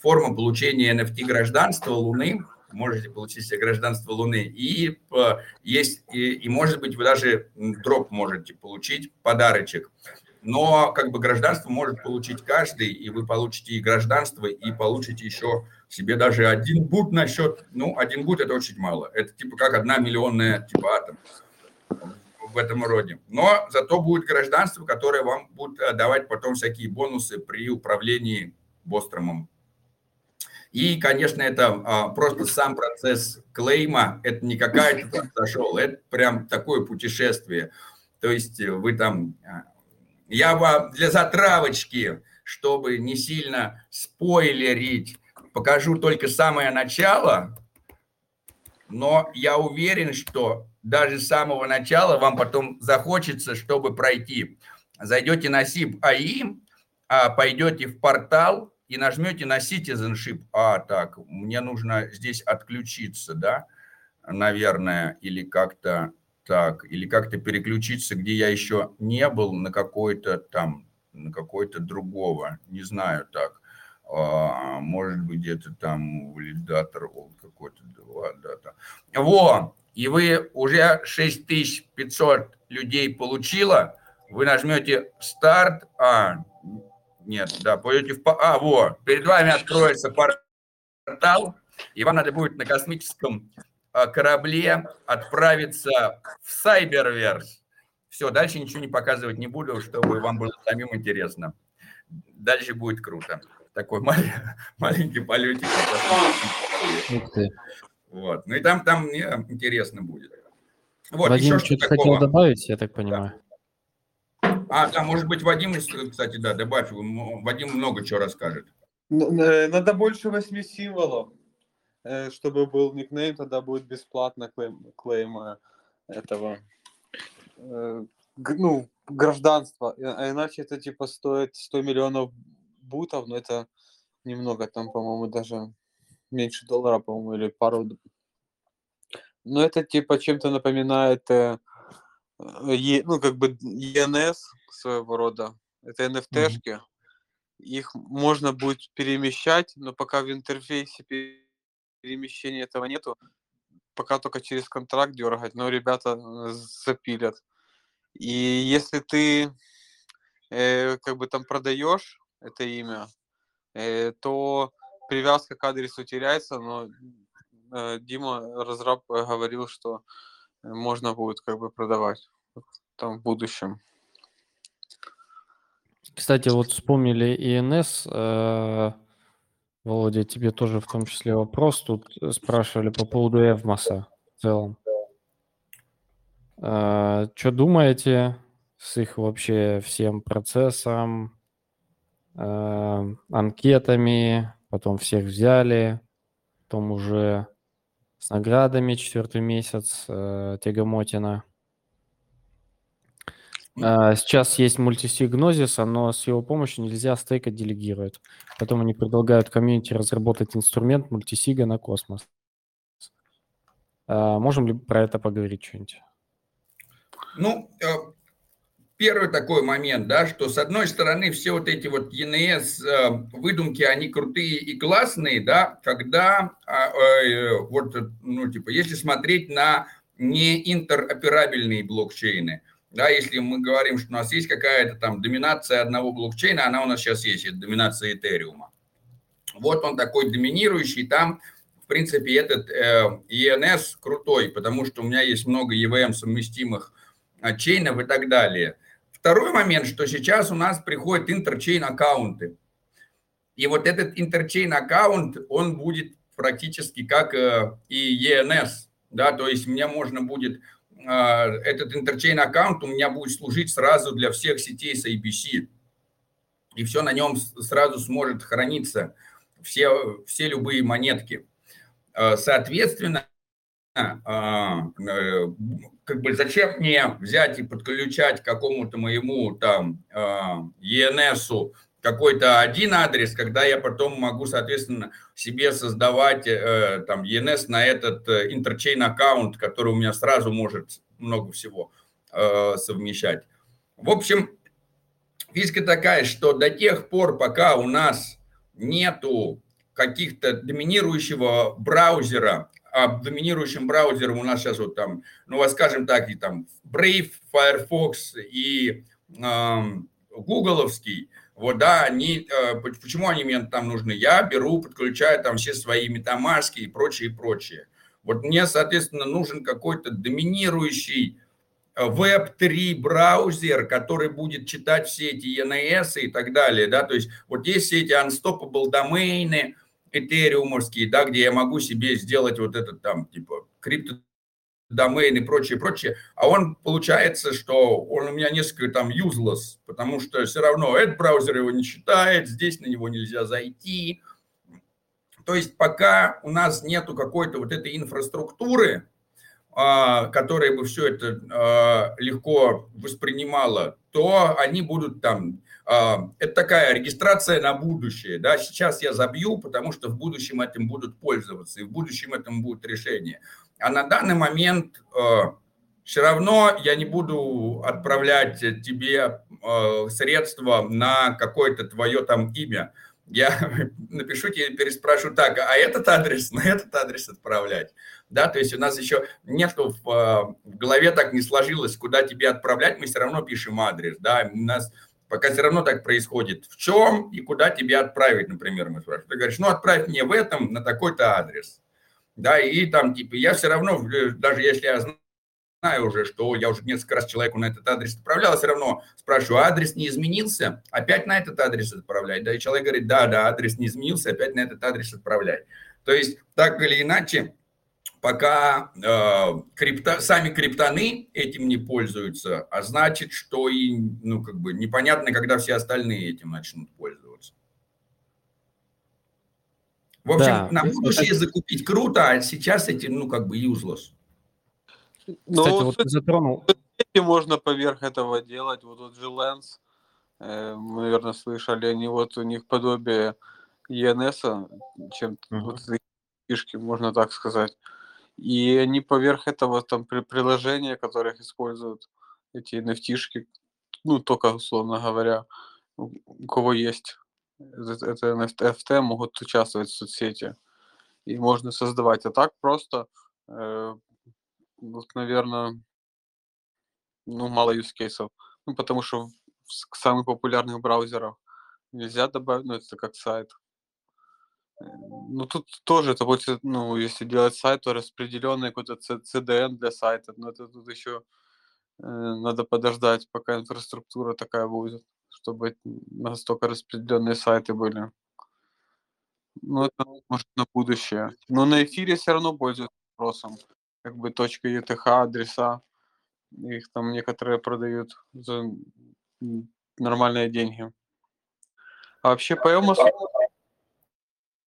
Speaker 3: форма получения NFT гражданства Луны, можете получить гражданство Луны. И есть, и, и может быть, вы даже дроп можете получить, подарочек. Но как бы гражданство может получить каждый, и вы получите и гражданство, и получите еще себе даже один бут на счет. Ну, один бут – это очень мало. Это типа как одна миллионная типа атом в этом роде. Но зато будет гражданство, которое вам будет давать потом всякие бонусы при управлении Бостромом и, конечно, это а, просто сам процесс клейма, это не какая-то там зашел, это прям такое путешествие. То есть вы там, а, я вам для затравочки, чтобы не сильно спойлерить, покажу только самое начало, но я уверен, что даже с самого начала вам потом захочется, чтобы пройти. Зайдете на SIP.ai, а, пойдете в портал, и нажмете на Citizenship, а, так, мне нужно здесь отключиться, да, наверное, или как-то так, или как-то переключиться, где я еще не был, на какой-то там, на какой-то другого, не знаю так, а, может быть, где-то там валидатор какой-то, да, да. Во, и вы уже 6500 людей получила, вы нажмете старт, а, нет, да, пойдете в... А, вот, перед вами откроется портал, и вам надо будет на космическом а, корабле отправиться в Сайберверс. Все, дальше ничего не показывать не буду, чтобы вам было самим интересно. Дальше будет круто. Такой маленький, полетик. Вот. Ну и там, там мне интересно будет.
Speaker 1: Вот, Вадим что-то хотел добавить, я так понимаю. Да.
Speaker 3: А, да, может быть, Вадим, кстати, да, добавь, Вадим много чего расскажет.
Speaker 2: Э, надо больше восьми символов, э, чтобы был никнейм, тогда будет бесплатно клейм, клейм этого, э, ну, гражданства. А иначе это типа стоит 100 миллионов бутов, но это немного, там, по-моему, даже меньше доллара, по-моему, или пару. Но это типа чем-то напоминает ну, как бы ENS своего рода. Это NFT-шки. их можно будет перемещать, но пока в интерфейсе перемещения этого нету, пока только через контракт дергать, но ребята э, запилят. И если ты э, как бы там продаешь это имя, э, то привязка к адресу теряется, но э, Дима разраб говорил, что можно будет как бы продавать там в будущем.
Speaker 1: Кстати, вот вспомнили ИНС. Э, Володя, тебе тоже в том числе вопрос. Тут спрашивали по поводу Эвмоса в целом. Э, что думаете с их вообще всем процессом, э, анкетами, потом всех взяли, потом уже с наградами четвертый месяц Тягомотина. А, сейчас есть мультисиг Гнозиса, но с его помощью нельзя стейкать делегировать. Потом они предлагают комьюнити разработать инструмент мультисига на космос. А, можем ли про это поговорить что-нибудь?
Speaker 3: Ну, э, первый такой момент, да, что с одной стороны все вот эти вот ENS э, выдумки, они крутые и классные, да, когда а, э, вот, ну, типа, если смотреть на неинтероперабельные блокчейны – да, если мы говорим, что у нас есть какая-то там доминация одного блокчейна, она у нас сейчас есть, это доминация Этериума. Вот он такой доминирующий, там, в принципе, этот э, ENS крутой, потому что у меня есть много EVM совместимых э, chain ов и так далее. Второй момент, что сейчас у нас приходят interchain аккаунты. И вот этот interchain аккаунт, он будет практически как э, и ENS, да, то есть мне можно будет этот interchain аккаунт у меня будет служить сразу для всех сетей с IBC. И все на нем сразу сможет храниться, все, все любые монетки. А, соответственно, э, как бы зачем мне взять и подключать к какому-то моему там ENS какой-то один адрес, когда я потом могу, соответственно, себе создавать э, там ENS на этот интерчейн аккаунт, который у меня сразу может много всего э, совмещать. В общем, физика такая, что до тех пор, пока у нас нету каких-то доминирующего браузера, а доминирующим браузером у нас сейчас вот там, ну, скажем так, и там Brave, Firefox и э, гугловский, вот, да, они, э, почему они мне там нужны? Я беру, подключаю там все свои метамаски и прочее, прочее. Вот мне, соответственно, нужен какой-то доминирующий Web3 э, браузер, который будет читать все эти ENS и так далее, да, то есть вот есть все эти unstoppable домены, этериумовские, да, где я могу себе сделать вот этот там, типа, крипто домен и прочее, прочее, а он получается, что он у меня несколько там useless, потому что все равно этот браузер его не считает, здесь на него нельзя зайти. То есть пока у нас нету какой-то вот этой инфраструктуры, а, которая бы все это а, легко воспринимала, то они будут там... А, это такая регистрация на будущее. Да? Сейчас я забью, потому что в будущем этим будут пользоваться, и в будущем этим будет решение. А на данный момент э, все равно я не буду отправлять тебе э, средства на какое-то твое там имя. Я напишу тебе, переспрошу так, а этот адрес на этот адрес отправлять? Да, то есть у нас еще нету в, э, в голове так не сложилось, куда тебе отправлять, мы все равно пишем адрес, да, у нас пока все равно так происходит. В чем и куда тебе отправить, например, мы спрашиваем. Ты говоришь, ну, отправь мне в этом на такой-то адрес да, и там, типа, я все равно, э, даже если я знаю уже, что я уже несколько раз человеку на этот адрес отправлял, все равно спрашиваю, «А адрес не изменился, опять на этот адрес отправлять, да, и человек говорит, да, да, адрес не изменился, опять на этот адрес отправлять. То есть, так или иначе, пока э, крипто, сами криптоны этим не пользуются, а значит, что и, ну, как бы, непонятно, когда все остальные этим начнут пользоваться. В общем, да. на будущее это... закупить круто, а сейчас эти, ну, как бы, useless.
Speaker 2: Ну, Кстати, вот ты затронул. Можно поверх этого делать. Вот тут же Lens, э, наверное, слышали, они вот у них подобие ENS, чем uh-huh. вот фишки, можно так сказать. И они поверх этого там при приложения, которых используют эти nft ну, только условно говоря, у кого есть это, NFT могут участвовать в соцсети. И можно создавать. А так просто, э, вот, наверное, ну, мало юзкейсов. Ну, потому что в самых популярных браузерах нельзя добавить, ну, это как сайт. Э, ну, тут тоже это будет, ну, если делать сайт, то распределенный какой-то CDN для сайта, но это тут еще э, надо подождать, пока инфраструктура такая будет, чтобы настолько распределенные сайты были. Ну, это может на будущее. Но на эфире все равно пользуются спросом. Как бы точка ETH, адреса. Их там некоторые продают за нормальные деньги. А вообще по Evmos у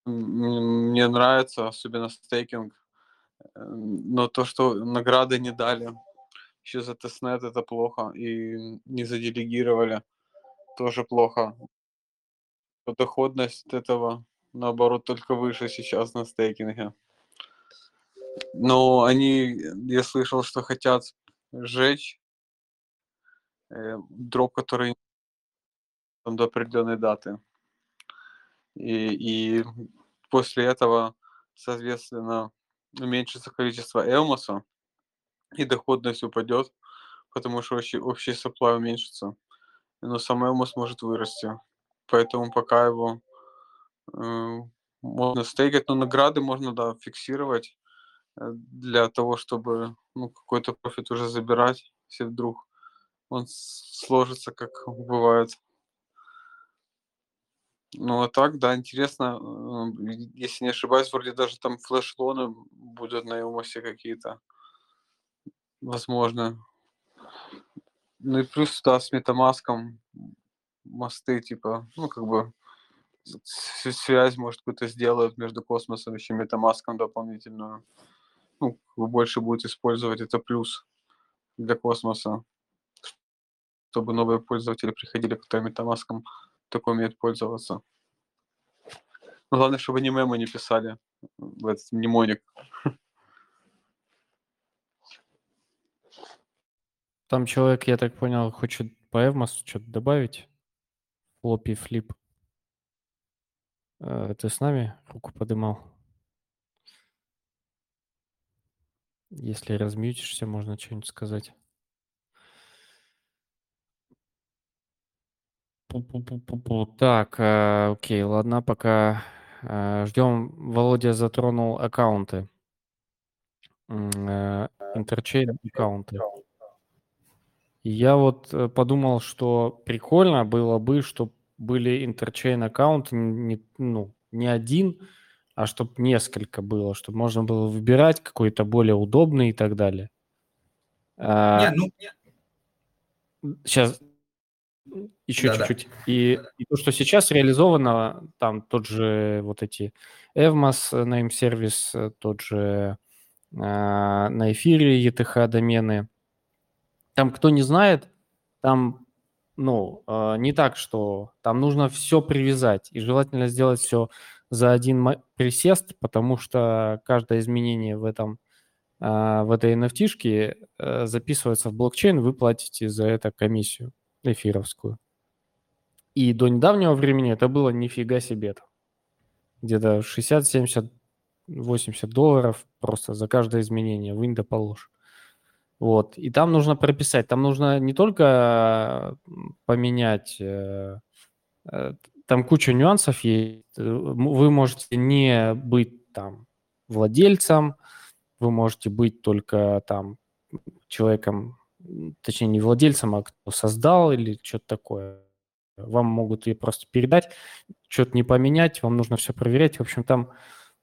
Speaker 2: мне нравится, особенно стейкинг. Э, но то, что награды не дали, еще за testnet это плохо. И не заделегировали, тоже плохо. Доходность этого, наоборот, только выше сейчас на стейкинге. Но они, я слышал, что хотят сжечь э, дроп, который там, до определенной даты. И, и после этого, соответственно, уменьшится количество Элмоса, и доходность упадет, потому что общий, общий supply уменьшится. Но сам Элмос может вырасти. Поэтому пока его э, можно стейкать, но награды можно, да, фиксировать э, для того, чтобы ну, какой-то профит уже забирать, если вдруг он сложится, как бывает. Ну, а так, да, интересно. Э, если не ошибаюсь, вроде даже там флеш-лоны будут на Илмосе какие-то. Возможно. Ну и плюс, да, с метамаском мосты, типа, ну, как бы связь, может, какую-то сделают между космосом еще метамаском дополнительную. Ну, больше будет использовать, это плюс для космоса. Чтобы новые пользователи приходили, к метамаском только умеют пользоваться. Но главное, чтобы не мемы не писали в этот мнемоник.
Speaker 1: Там человек, я так понял, хочет по Эвмосу что-то добавить. Флоппи флип. Э, ты с нами руку подымал? Если размьютишься, можно что-нибудь сказать. Пу-пу-пу-пу-пу. Так, э, окей, ладно, пока э, ждем. Володя затронул аккаунты. Э, интерчейн аккаунты. Я вот э, подумал, что прикольно было бы, чтобы были интерчейн аккаунты не, ну, не один, а чтобы несколько было, чтобы можно было выбирать какой-то более удобный и так далее. А, не, ну, сейчас еще да, чуть-чуть. Да. И, и то, что сейчас реализовано, там тот же вот эти Evmos name сервис, тот же э, на эфире ETH домены. Там, кто не знает, там, ну, э, не так, что там нужно все привязать. И желательно сделать все за один присест, потому что каждое изменение в этом э, в этой NFT э, записывается в блокчейн, вы платите за это комиссию эфировскую. И до недавнего времени это было нифига себе. Где-то 60, 70, 80 долларов просто за каждое изменение. Вынь да положь. Вот. И там нужно прописать. Там нужно не только поменять... Э, э, там куча нюансов есть. Вы можете не быть там владельцем, вы можете быть только там человеком точнее, не владельцем, а кто создал или что-то такое. Вам могут ее просто передать, что-то не поменять, вам нужно все проверять. В общем, там,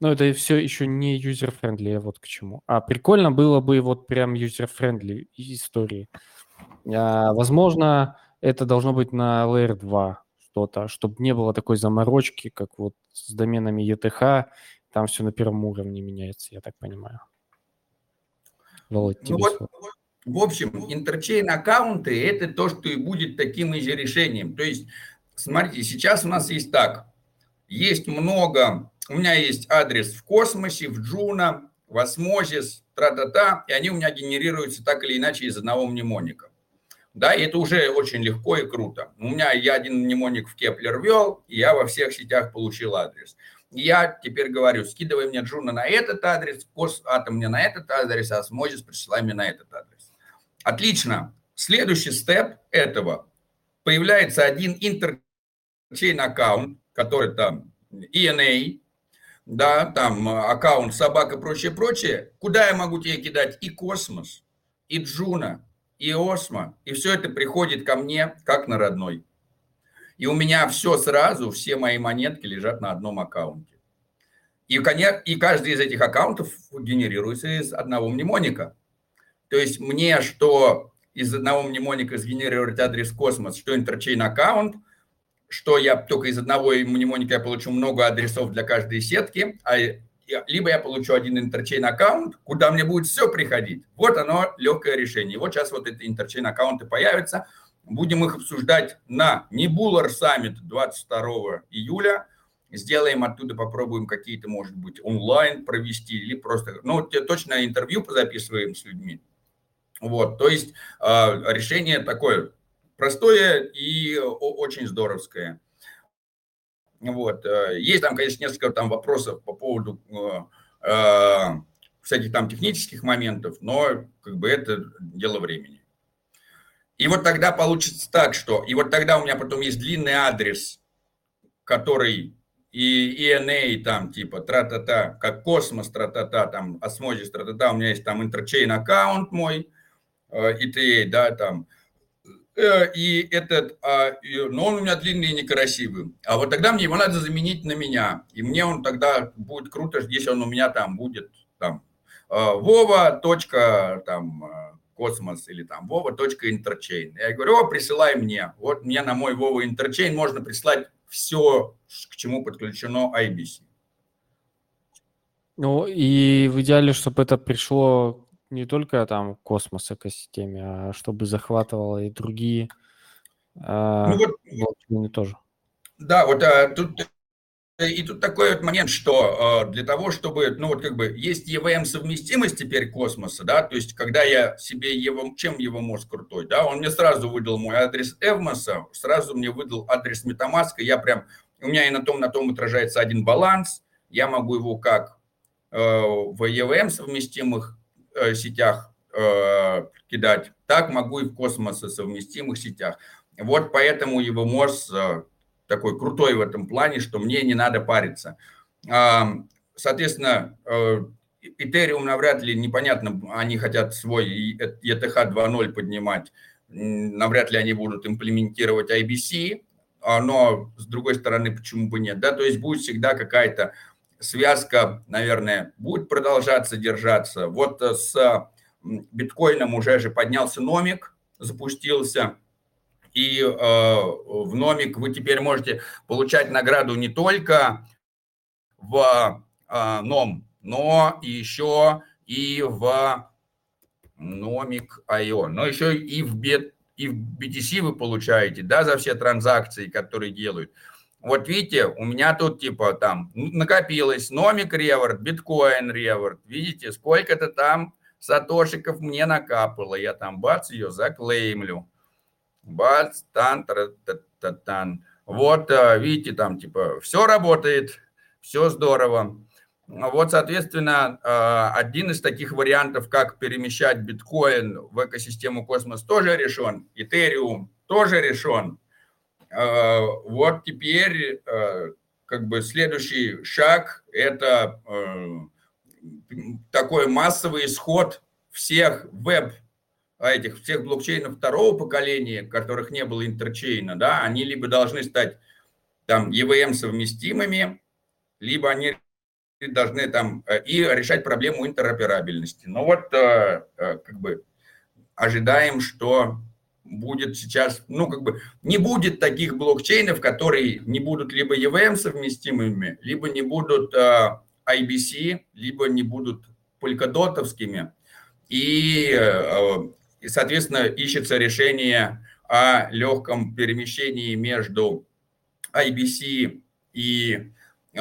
Speaker 1: ну, это все еще не user-friendly, вот к чему. А прикольно было бы вот прям user-friendly истории. А, возможно, это должно быть на Layer 2 что-то, чтобы не было такой заморочки, как вот с доменами ETH, там все на первом уровне меняется, я так понимаю.
Speaker 3: Володь, ну слово. Вот, в общем, interchain аккаунты – это то, что и будет таким же решением. То есть, смотрите, сейчас у нас есть так. Есть много, у меня есть адрес в космосе, в Juno, в Osmosis, тра-та-та, и они у меня генерируются так или иначе из одного мнемоника. Да, и это уже очень легко и круто. У меня я один мнемоник в Keplr ввел, и я во всех сетях получил адрес. Я теперь говорю, скидывай мне Juno на этот адрес, Кос Атом мне на этот адрес, а Osmosis присылай мне на этот адрес. Отлично. Следующий step этого. Появляется один interchain аккаунт, который там ENA, да, там аккаунт собака, прочее, прочее. Куда я могу тебе кидать и космос, и Juno, и Osmo, и все это приходит ко мне как на родной. И у меня все сразу, все мои монетки лежат на одном аккаунте. И, и каждый из этих аккаунтов генерируется из одного мнемоника. То есть мне что из одного мнемоника сгенерировать адрес космос, что interchain аккаунт, что я только из одного мнемоника я получу много адресов для каждой сетки, а либо я получу один interchain аккаунт, куда мне будет все приходить. Вот оно легкое решение. Вот сейчас вот эти interchain аккаунты появятся – Будем их обсуждать на Nebular Summit 22 июля. Сделаем оттуда, попробуем какие-то, может быть, онлайн провести или просто, ну, точно интервью позаписываем с людьми. Вот, то есть а, решение такое простое и очень здоровское. Вот. Э, есть там, конечно, несколько там вопросов по поводу э, э, всяких там технических моментов, но как бы это дело времени. И вот тогда получится так, что... И вот тогда у меня потом есть длинный адрес, который и ENA там типа тра-та-та, как космос тра-та-та, там осмозис тра-та-та, у меня есть там интерчейн аккаунт мой, ETA, да, там, э, и этот, а, но он у меня длинный и некрасивый. А вот тогда мне его надо заменить на меня. И мне он тогда будет круто, если он у меня там будет, там, Вова, точка, там, космос или там Вова.интерчейн. Я говорю, о, присылай мне. Вот мне на мой Вова интерчейн можно прислать все, к чему подключено IBC.
Speaker 1: Ну и в идеале, чтобы это пришло не только там космос экосистеме, а чтобы захватывало и другие э, ну, вот, тоже.
Speaker 3: Да, вот а, тут и тут такой вот момент, что э, для того, чтобы, ну вот как бы есть EVM совместимость теперь космоса, да, то есть когда я себе его, чем его мозг крутой, да, он мне сразу выдал мой адрес Эвмоса, сразу мне выдал адрес Metamask, я прям, у меня и на том, на том отражается один баланс, я могу его как э, в EVM совместимых э, сетях э, кидать, так могу и в космоса совместимых сетях. Вот поэтому его мозг такой крутой в этом плане, что мне не надо париться. Соответственно, Ethereum э, навряд ли, непонятно, они хотят свой ETH 2.0 поднимать, навряд ли они будут имплементировать IBC, а, но с другой стороны, почему бы нет, да, то есть будет всегда какая-то связка, наверное, будет продолжаться держаться. Вот с биткоином уже же поднялся номик, запустился, и э, в Номик вы теперь можете получать награду не только в э, НОМ, но еще и в Номик IO, но еще и в, бет, и в BTC вы получаете, да, за все транзакции, которые делают. Вот видите, у меня тут типа там накопилось Номик Реворд, биткоин Реворд, видите, сколько-то там сатошиков мне накапало, я там бац ее заклеймлю бац, тан, тан. Вот, э, видите, там типа все работает, все здорово. Вот, соответственно, э, один из таких вариантов, как перемещать биткоин в экосистему космос, тоже решен. Этериум тоже решен. Э, вот теперь как бы следующий шаг – это такой массовый исход всех веб а этих всех блокчейнов второго поколения, которых не было интерчейна, да, они либо должны стать там EVM совместимыми, либо они должны там и решать проблему интероперабельности. Но вот э, э, как бы ожидаем, что будет сейчас, ну как бы не будет таких блокчейнов, которые не будут либо EVM совместимыми, либо не будут IBC, либо не будут полькодотовскими. И и, соответственно, ищется решение о легком перемещении между IBC и э,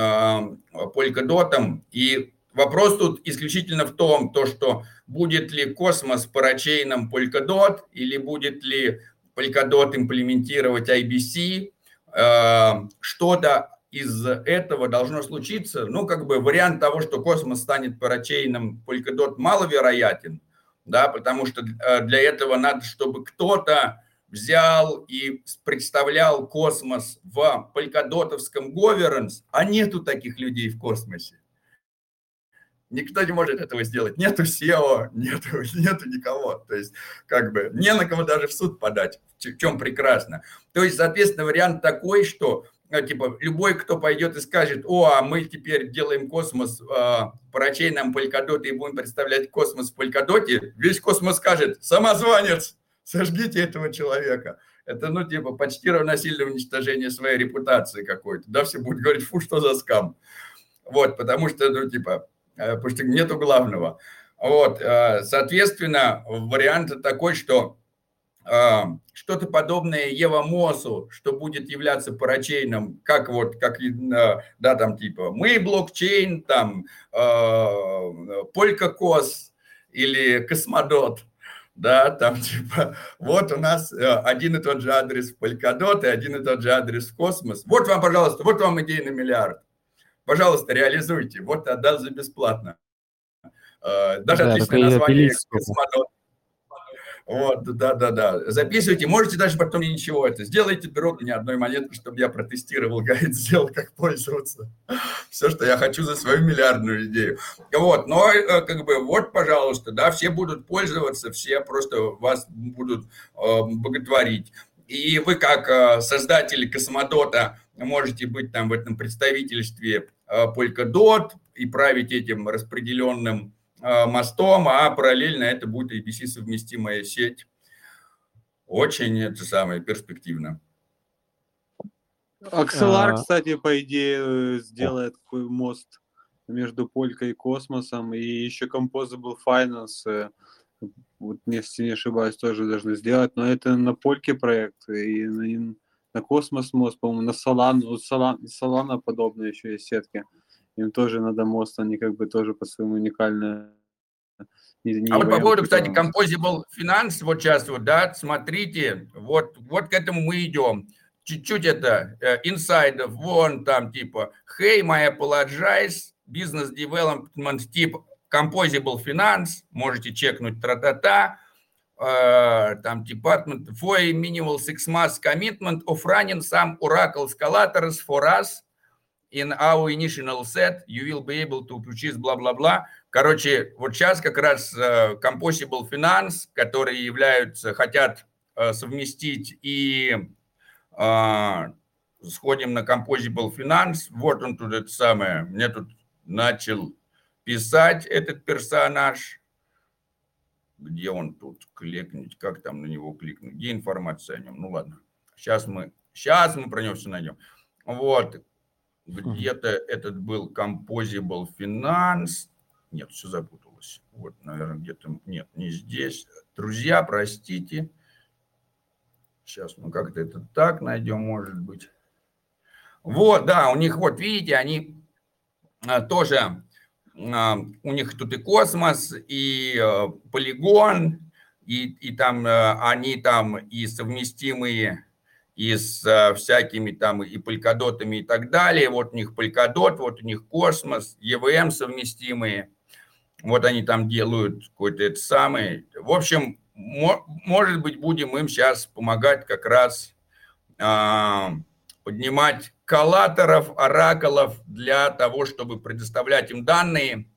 Speaker 3: Polkadot, и Вопрос тут исключительно в том, то, что будет ли космос парачейном Polkadot или будет ли Polkadot имплементировать IBC. Э, что-то из этого должно случиться. Ну, как бы вариант того, что космос станет парачейном Polkadot маловероятен, да, потому что э, для этого надо, чтобы кто-то взял и представлял космос в полькодотовском governance, а нету таких людей в космосе. Никто не может этого сделать. Нету SEO, нету, нету никого. То есть, как бы, не на кого даже в суд подать, в чем прекрасно. То есть, соответственно, вариант такой, что ну, типа, любой, кто пойдет и скажет, о, а мы теперь делаем космос э, парачейном Полькадоте и будем представлять космос в Полькадоте, весь космос скажет, самозванец, сожгите этого человека. Это, ну, типа, почти равносильное уничтожение своей репутации какой-то. Да, все будут говорить, фу, что за скам. Вот, потому что, ну, типа, Э, потому что нету главного. Вот, э, соответственно, вариант такой, что э, что-то подобное Evmos у, что будет являться parachain ом, как вот, как, да, там типа мы блокчейн, там Polkacos или Cosmodot, да, там типа, вот у нас один и тот же адрес в Polkadot и один и тот же адрес в Космос. Вот вам, пожалуйста, вот вам идея на миллиард. Пожалуйста, реализуйте. Вот отдал за бесплатно. Э, даже да, отличное название космонавт. Вот, да, да, да. Записывайте, можете даже потом мне ничего это. Сделайте дроп мне одной монетки, чтобы я протестировал гайд, сделал, как пользоваться. Все, что я хочу за свою миллиардную идею. Вот, но э, как бы вот, пожалуйста, да, все будут пользоваться, все просто вас будут э, боготворить. И вы как создатели космодота можете быть там в этом представительстве Polkadot и править этим распределенным мостом, а параллельно это будет ABC совместимая сеть. Очень это самое перспективно.
Speaker 2: Акселар, а... кстати, по идее, сделает такой мост между Полькой и космосом, и еще Composable Finance, э, вот, если не ошибаюсь, тоже должны сделать, но это на Польке проект, и на Космос мост, по-моему, на Солан, ну, Солан, Солана подобные еще есть сетки. Им тоже надо мост, они как бы тоже по своему уникальные.
Speaker 3: Не, не а вот по поводу, кстати, Composable Finance, вот сейчас вот, да, смотрите, вот, вот к этому мы идем. Чуть-чуть это э, инсайдов, вон там типа, hey, my apologize, business development тип Composable Finance, можете чекнуть тра-та-та, там department for a minimal six months commitment of running some Oracle escalators for us in our initial set, you will be able to purchase бла-бла-бла. Короче, вот сейчас как раз uh, Composable Finance, которые являются, хотят uh, совместить и uh, сходим на Composable Finance, вот он тут это самое, мне тут начал писать этот персонаж, где он тут кликнуть, как там на него кликнуть, где информация о нем. Ну ладно, сейчас мы, сейчас мы про него все найдем. Вот, где-то этот был Composable Finance. Нет, все запуталось. Вот, наверное, где-то, нет, не здесь. Друзья, простите. Сейчас мы как-то это так найдем, может быть. Вот, да, у них, вот видите, они а, тоже у них тут и космос, и э, полигон, и, и там э, они там и совместимые и с э, всякими там и полькодотами и так далее. Вот у них полькодот, вот у них космос, EVM совместимые. Вот они там делают какой-то это самый. В общем, может быть, будем им сейчас помогать как раз а, поднимать коллаторов, оракулов для того, чтобы предоставлять им данные.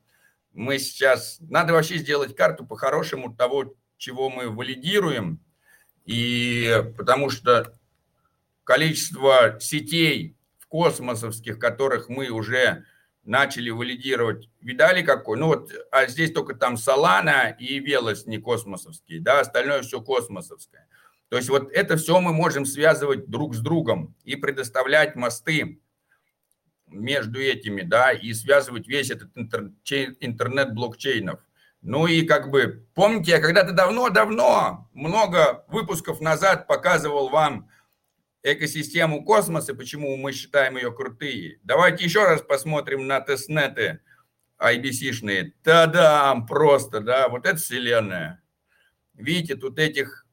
Speaker 3: Мы сейчас... Надо вообще сделать карту по-хорошему того, чего мы валидируем. И потому что количество сетей в космосовских, которых мы уже начали валидировать, видали какой? Ну вот, а здесь только там Solana и Велос не космосовские, да, остальное все космосовское. То есть вот это все мы можем связывать друг с другом и предоставлять мосты между этими, да, и связывать весь этот интернет блокчейнов. Ну и как бы, помните, я когда-то давно-давно, много выпусков назад показывал вам экосистему космоса, почему мы считаем ее крутые. Давайте еще раз посмотрим на тестнеты IBC-шные, та-дам, просто, да, вот это вселенная. Видите, тут этих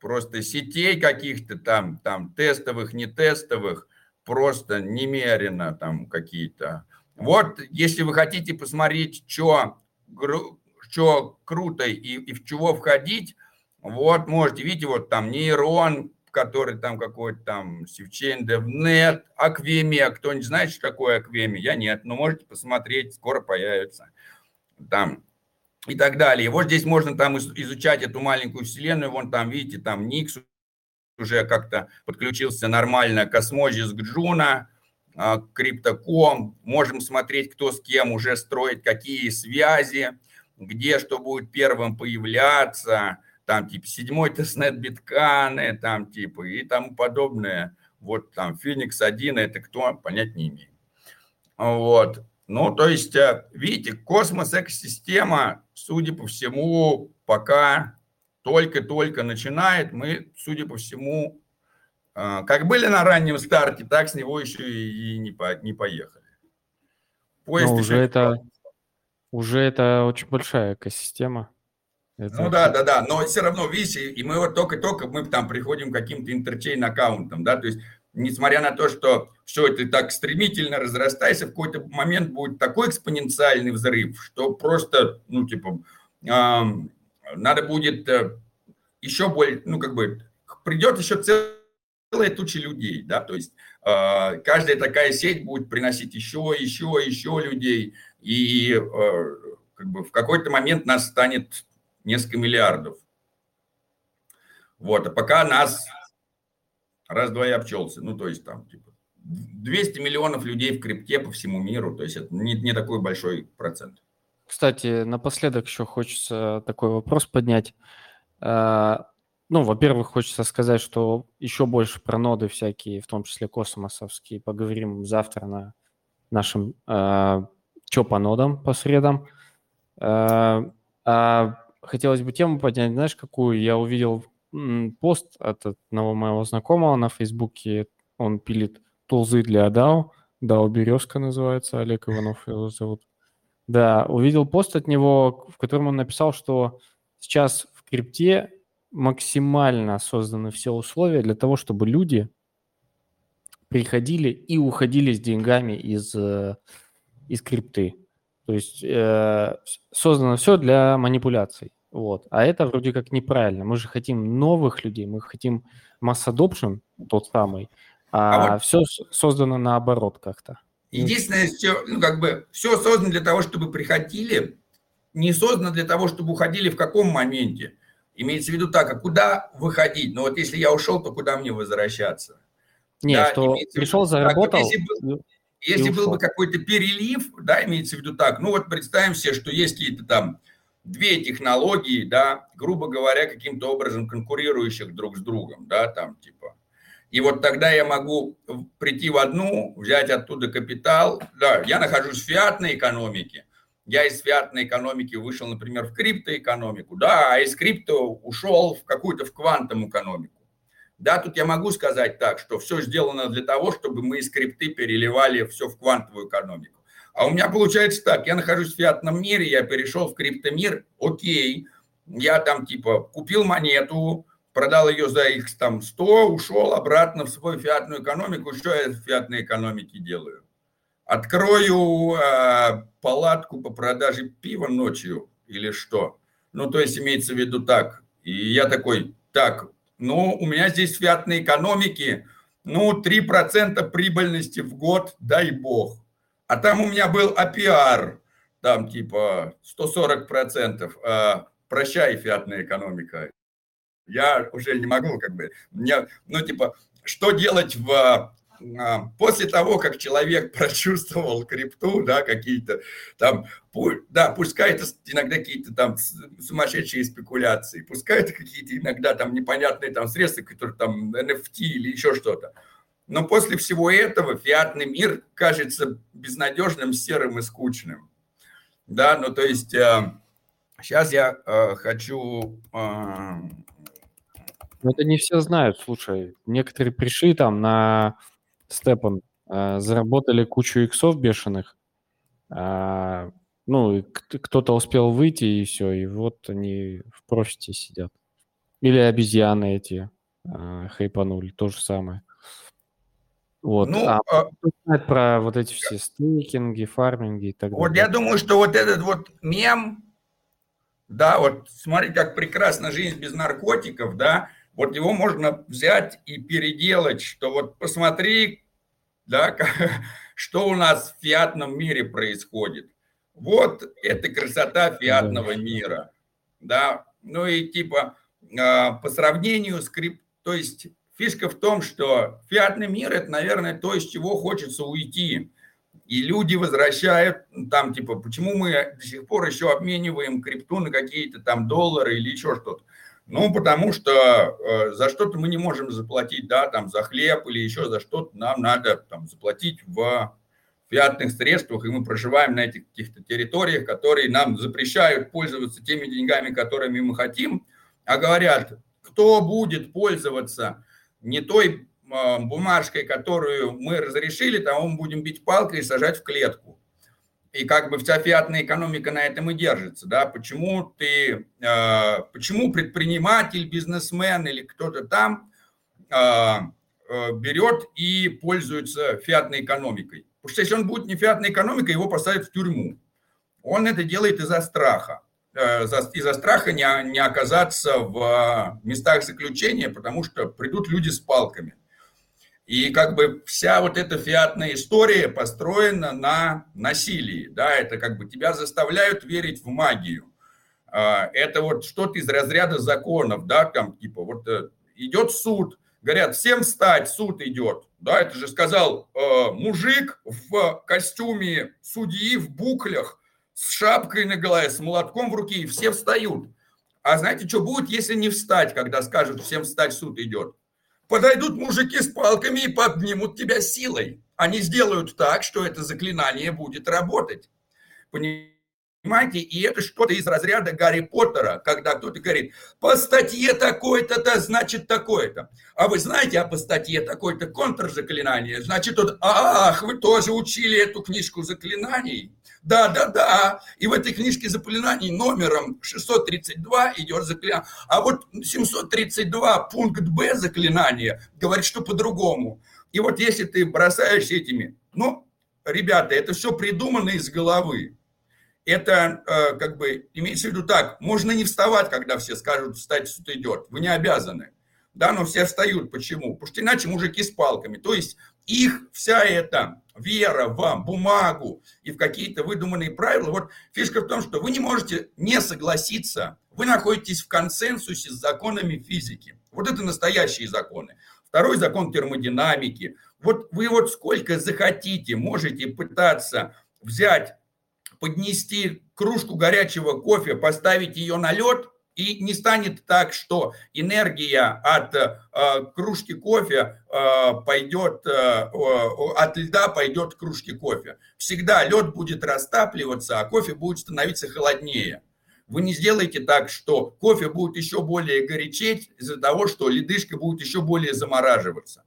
Speaker 3: просто сетей каких-то там, там тестовых, не тестовых, просто немерено там какие-то. Вот, если вы хотите посмотреть, что, что круто и, и в чего входить, вот, можете, видите, вот там нейрон, который там какой-то там Севчейн DevNet, Аквемия. Кто не знает, что такое Аквемия? Я нет, но можете посмотреть, скоро появится. Там и так далее. вот здесь можно там изучать эту маленькую вселенную. Вон там, видите, там Никс уже как-то подключился нормально, Космозис Гджуна, Криптоком. Можем смотреть, кто с кем уже строит какие связи, где что будет первым появляться, там типа седьмой тестнет битканы, там типа и тому подобное. Вот там Феникс 1, это кто, понять не имею. Вот. Ну, то есть, э, видите, космос-экосистема, судя по всему, пока только-только начинает. Мы, судя по всему, э, как были на раннем старте, так с него еще и не, по, не поехали.
Speaker 1: Поезд Но уже это, уже это очень большая экосистема.
Speaker 3: Это... Ну да, да, да, но все равно, видите, и мы вот только-только мы там приходим к каким-то интерчейн аккаунтам, да, то есть несмотря на то, что все это так стремительно разрастается, в какой-то момент будет такой экспоненциальный взрыв, что просто, ну, типа, надо будет э, еще более, ну, как бы, придет еще целая туча людей, да, то есть э, каждая такая сеть будет приносить еще, еще, еще людей, и э, как бы в какой-то момент нас станет несколько миллиардов. Вот, а пока нас раз-два и обчелся. Ну, то есть там, типа, 200 миллионов людей в крипте по всему миру, то есть это не, не такой большой процент.
Speaker 1: Кстати, напоследок еще хочется такой вопрос поднять. А, ну, во-первых, хочется сказать, что еще больше про ноды всякие, в том числе космосовские, поговорим завтра на нашем э, «Чё по нодам» по средам. Э, а хотелось бы тему поднять, знаешь, какую? Я увидел пост от одного моего знакомого на Фейсбуке. Он пилит тулзы для DAO. DAO Березка называется, Олег Иванов его зовут. Да, увидел пост от него, в котором он написал, что сейчас в крипте максимально созданы все условия для того, чтобы люди приходили и уходили с деньгами из, э, из крипты. То есть э, создано все для манипуляций. Вот. А это вроде как неправильно. Мы же хотим новых людей, мы хотим масс adoption, тот самый, а, а вот... все создано наоборот как-то.
Speaker 3: Единственное, все, ну, как бы, все создано для того, чтобы приходили, не создано для того, чтобы уходили в каком моменте. Имеется в виду так, а куда выходить? Ну вот если я ушел, то куда мне возвращаться?
Speaker 1: Нет, да, что пришел, заработал. Так, если
Speaker 3: был, если был бы какой-то перелив, да, имеется в виду так, ну вот представим себе, что есть какие-то там две технологии, да, грубо говоря, каким-то образом конкурирующих друг с другом, да, там типа. И вот тогда я могу прийти в одну, взять оттуда капитал. Да, я нахожусь в фиатной экономике. Я из фиатной экономики вышел, например, в криптоэкономику. Да, а из крипто ушел в какую-то в квантовую экономику. Да, тут я могу сказать так, что все сделано для того, чтобы мы из крипты переливали все в квантовую экономику. А у меня получается так, я нахожусь в фиатном мире, я перешел в криптомир, окей, я там типа купил монету, продал ее за их там 100, ушел обратно в свою фиатную экономику, что я в фиатной экономике делаю? Открою э, палатку по продаже пива ночью или что? Ну, то есть имеется в виду так. И я такой, так, ну, у меня здесь фиатной экономики, ну, 3% прибыльности в год, дай бог. А там у меня был APR, там типа 140%. А, прощай, фиатная экономика. Я уже не могу, как бы, мне, ну, типа, что делать в, а, после того, как человек прочувствовал крипту, да, какие-то там, да, пускай это иногда какие-то там сумасшедшие спекуляции, пускай это какие-то иногда там непонятные там средства, которые там NFT или еще что-то. Но после всего этого фиатный мир кажется безнадежным, серым и скучным. Да, ну то есть э, сейчас я э, хочу... Э...
Speaker 1: Это не все знают, слушай. Некоторые пришли там на степан, э, заработали кучу иксов бешеных, А, ну, кто-то успел выйти, и все, и вот они в профите сидят. Или обезьяны эти а, хайпанули, то же самое. Вот. Ну, а, а про вот эти все стейкинги, фарминги и так
Speaker 3: далее? Вот я думаю, что вот этот вот мем, да, вот смотри, как прекрасна жизнь без наркотиков, да, вот его можно взять и переделать, что вот посмотри, да, что у нас в фиатном мире происходит. Вот это красота фиатного мира, да, ну и типа а, по сравнению с крип, то есть фишка в том, что фиатный мир это, наверное, то, из чего хочется уйти. И люди возвращают, там, типа, почему мы до сих пор еще обмениваем крипту на какие-то там доллары или еще что-то. Ну, потому что э, за что-то мы не можем заплатить, да, там, за хлеб или еще за что-то нам надо там заплатить в фиатных средствах, и мы проживаем на этих каких-то территориях, которые нам запрещают пользоваться теми деньгами, которыми мы хотим, а говорят, кто будет пользоваться не той э, бумажкой, которую мы разрешили, там мы будем бить палкой и сажать в клетку и как бы вся фиатная экономика на этом и держится, да, почему ты, э, почему предприниматель, бизнесмен или кто-то там э, э, берет и пользуется фиатной экономикой. Потому что если он будет не фиатной экономикой, его посадят в тюрьму. Он это делает из-за страха. Из-за страха не, не оказаться в местах заключения, потому что придут люди с палками. И как бы вся вот эта фиатная история построена на насилии. Да, это как бы тебя заставляют верить в магию. А, это вот что-то из разряда законов, да, там типа вот э, идет суд, говорят, всем встать, суд идет. Да, это же сказал э, мужик в костюме судьи в буклях, с шапкой на голове, с молотком в руке, и все встают. А знаете, что будет, если не встать, когда скажут, всем встать, суд идет? Подойдут мужики с палками и поднимут тебя силой. Они сделают так, что это заклинание будет работать. Понимаете? И это что-то из разряда Гарри Поттера, когда кто-то говорит, по статье такой-то, да, значит такое-то. А вы знаете, а по статье такой-то контрзаклинание, значит, вот, ах, вы тоже учили эту книжку заклинаний. Да, да, да. И в этой книжке заклинаний номером 632 идет заклинание. А вот 732 пункт Б заклинания говорит, что по-другому. И вот если ты бросаешь этими, ну, ребята, это все придумано из головы. Это э, как бы имеется в виду так, можно не вставать, когда все скажут, встать, суд идет. Вы не обязаны. Да, но все встают. Почему? Потому что иначе мужики с палками. То есть их вся эта вера в бумагу и в какие-то выдуманные правила. Вот фишка в том, что вы не можете не согласиться. Вы находитесь в консенсусе с законами физики. Вот это настоящие законы. Второй закон термодинамики. Вот вы вот сколько захотите, можете пытаться взять, поднести кружку горячего кофе, поставить ее на лед – и не станет так, что энергия от э, кружки кофе э, пойдет, э, от льда пойдет к кружке кофе. Всегда лед будет растапливаться, а кофе будет становиться холоднее. Вы не сделаете так, что кофе будет еще более горячеть из-за того, что ледышка будет еще более замораживаться.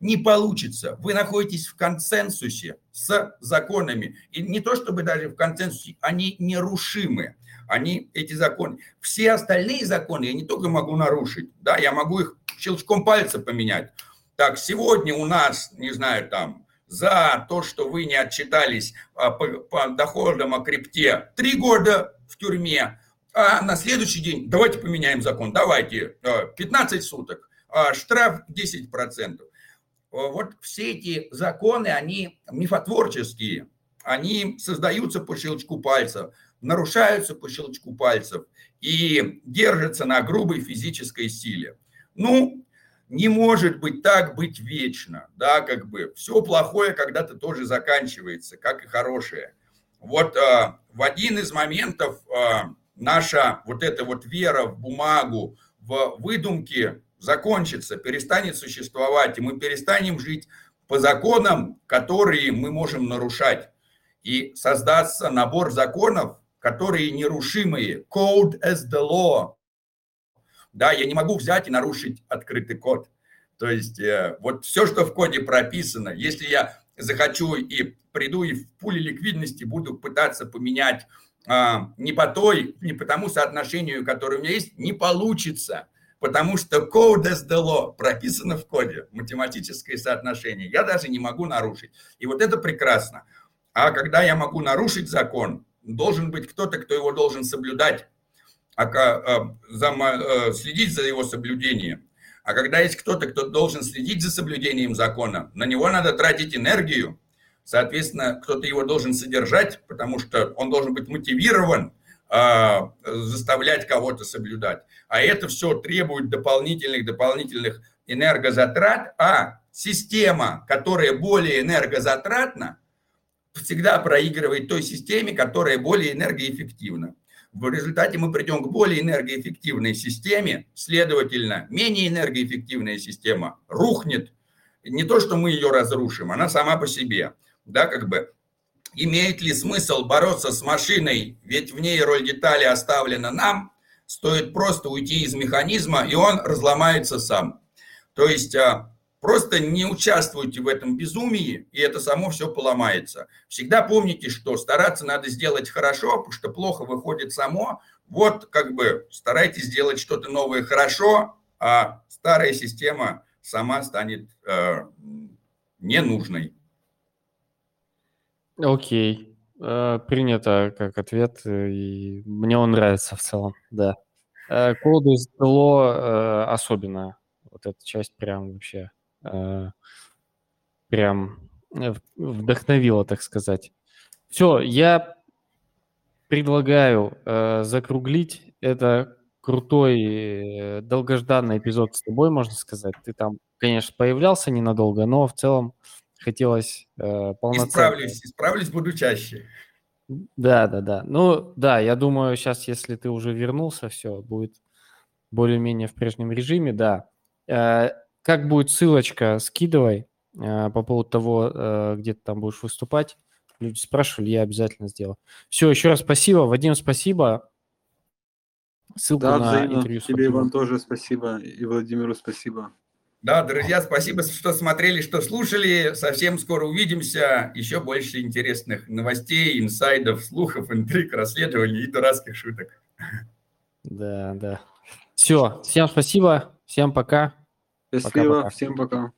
Speaker 3: Не получится. Вы находитесь в консенсусе с законами. И не то чтобы даже в консенсусе, они нерушимы они, эти законы. Все остальные законы я не только могу нарушить, да, я могу их щелчком пальца поменять. Так, сегодня у нас, не знаю, там, за то, что вы не отчитались а, по, по доходам о крипте, три года в тюрьме, а на следующий день давайте поменяем закон, давайте 15 а, суток, а штраф 10%. Вот все эти законы, они мифотворческие, они создаются по щелчку пальца нарушаются по щелчку пальцев и держатся на грубой физической силе. Ну, не может быть так быть вечно, да, как бы все плохое когда-то тоже заканчивается, как и хорошее. Вот э, в один из моментов э, наша вот эта вот вера в бумагу, в выдумки закончится, перестанет существовать, и мы перестанем жить по законам, которые мы можем нарушать. И создастся набор законов, которые нерушимые. Code as the law. Да, я не могу взять и нарушить открытый код. То есть э, вот все, что в коде прописано, если я захочу и приду и в пуле ликвидности буду пытаться поменять а, не по той, не по тому соотношению, которое у меня есть, не получится. Потому что code as the law прописано в коде, математическое соотношение. Я даже не могу нарушить. И вот это прекрасно. А когда я могу нарушить закон, должен быть кто-то, кто его должен соблюдать, а, а, а, следить за его соблюдением. А когда есть кто-то, кто должен следить за соблюдением закона, на него надо тратить энергию, соответственно, кто-то его должен содержать, потому что он должен быть мотивирован заставлять кого-то соблюдать. А это все требует дополнительных, дополнительных энергозатрат, а система, которая более энергозатратна, всегда проигрывает той системе, которая более энергоэффективна. В результате мы придем к более энергоэффективной системе, следовательно, менее энергоэффективная система рухнет. Не то, что мы ее разрушим, она сама по себе. Да, как бы имеет ли смысл бороться с машиной, ведь в ней роль детали оставлена нам, стоит просто уйти из механизма, и он разломается сам. То есть а, Просто не участвуйте в этом безумии, и это само все поломается. Всегда помните, что стараться надо сделать хорошо, потому что плохо выходит само. Вот как бы старайтесь сделать что-то новое хорошо, а старая система сама станет э, ненужной.
Speaker 1: Окей, э, принято как ответ, и мне он нравится в целом, да. Э, Коду из э, особенно, вот эта часть прям вообще Э, прям э, вдохновило, так сказать. Все, я предлагаю э, закруглить. Это крутой, э, долгожданный эпизод с тобой, можно сказать. Ты там, конечно, появлялся ненадолго, но в целом хотелось э, полноценно...
Speaker 3: Исправлюсь, исправлюсь, буду чаще.
Speaker 1: Да, да, да. Ну, да, я думаю, сейчас, если ты уже вернулся, все, будет более-менее в прежнем режиме, да. Э, как будет ссылочка, скидывай э, по поводу того, э, где ты там будешь выступать. Люди спрашивали, я обязательно сделаю. Все, еще раз спасибо. Вадим, спасибо.
Speaker 2: Ссылка да, на взаимно. интервью. Тебе, Иван, тоже спасибо. И Владимиру спасибо.
Speaker 3: Да, друзья, спасибо, что смотрели, что слушали. Совсем скоро увидимся. Еще больше интересных новостей, инсайдов, слухов, интриг, расследований и дурацких шуток.
Speaker 1: Да, да. Все, всем спасибо, всем пока.
Speaker 2: Счастливо, пока, пока. всем пока.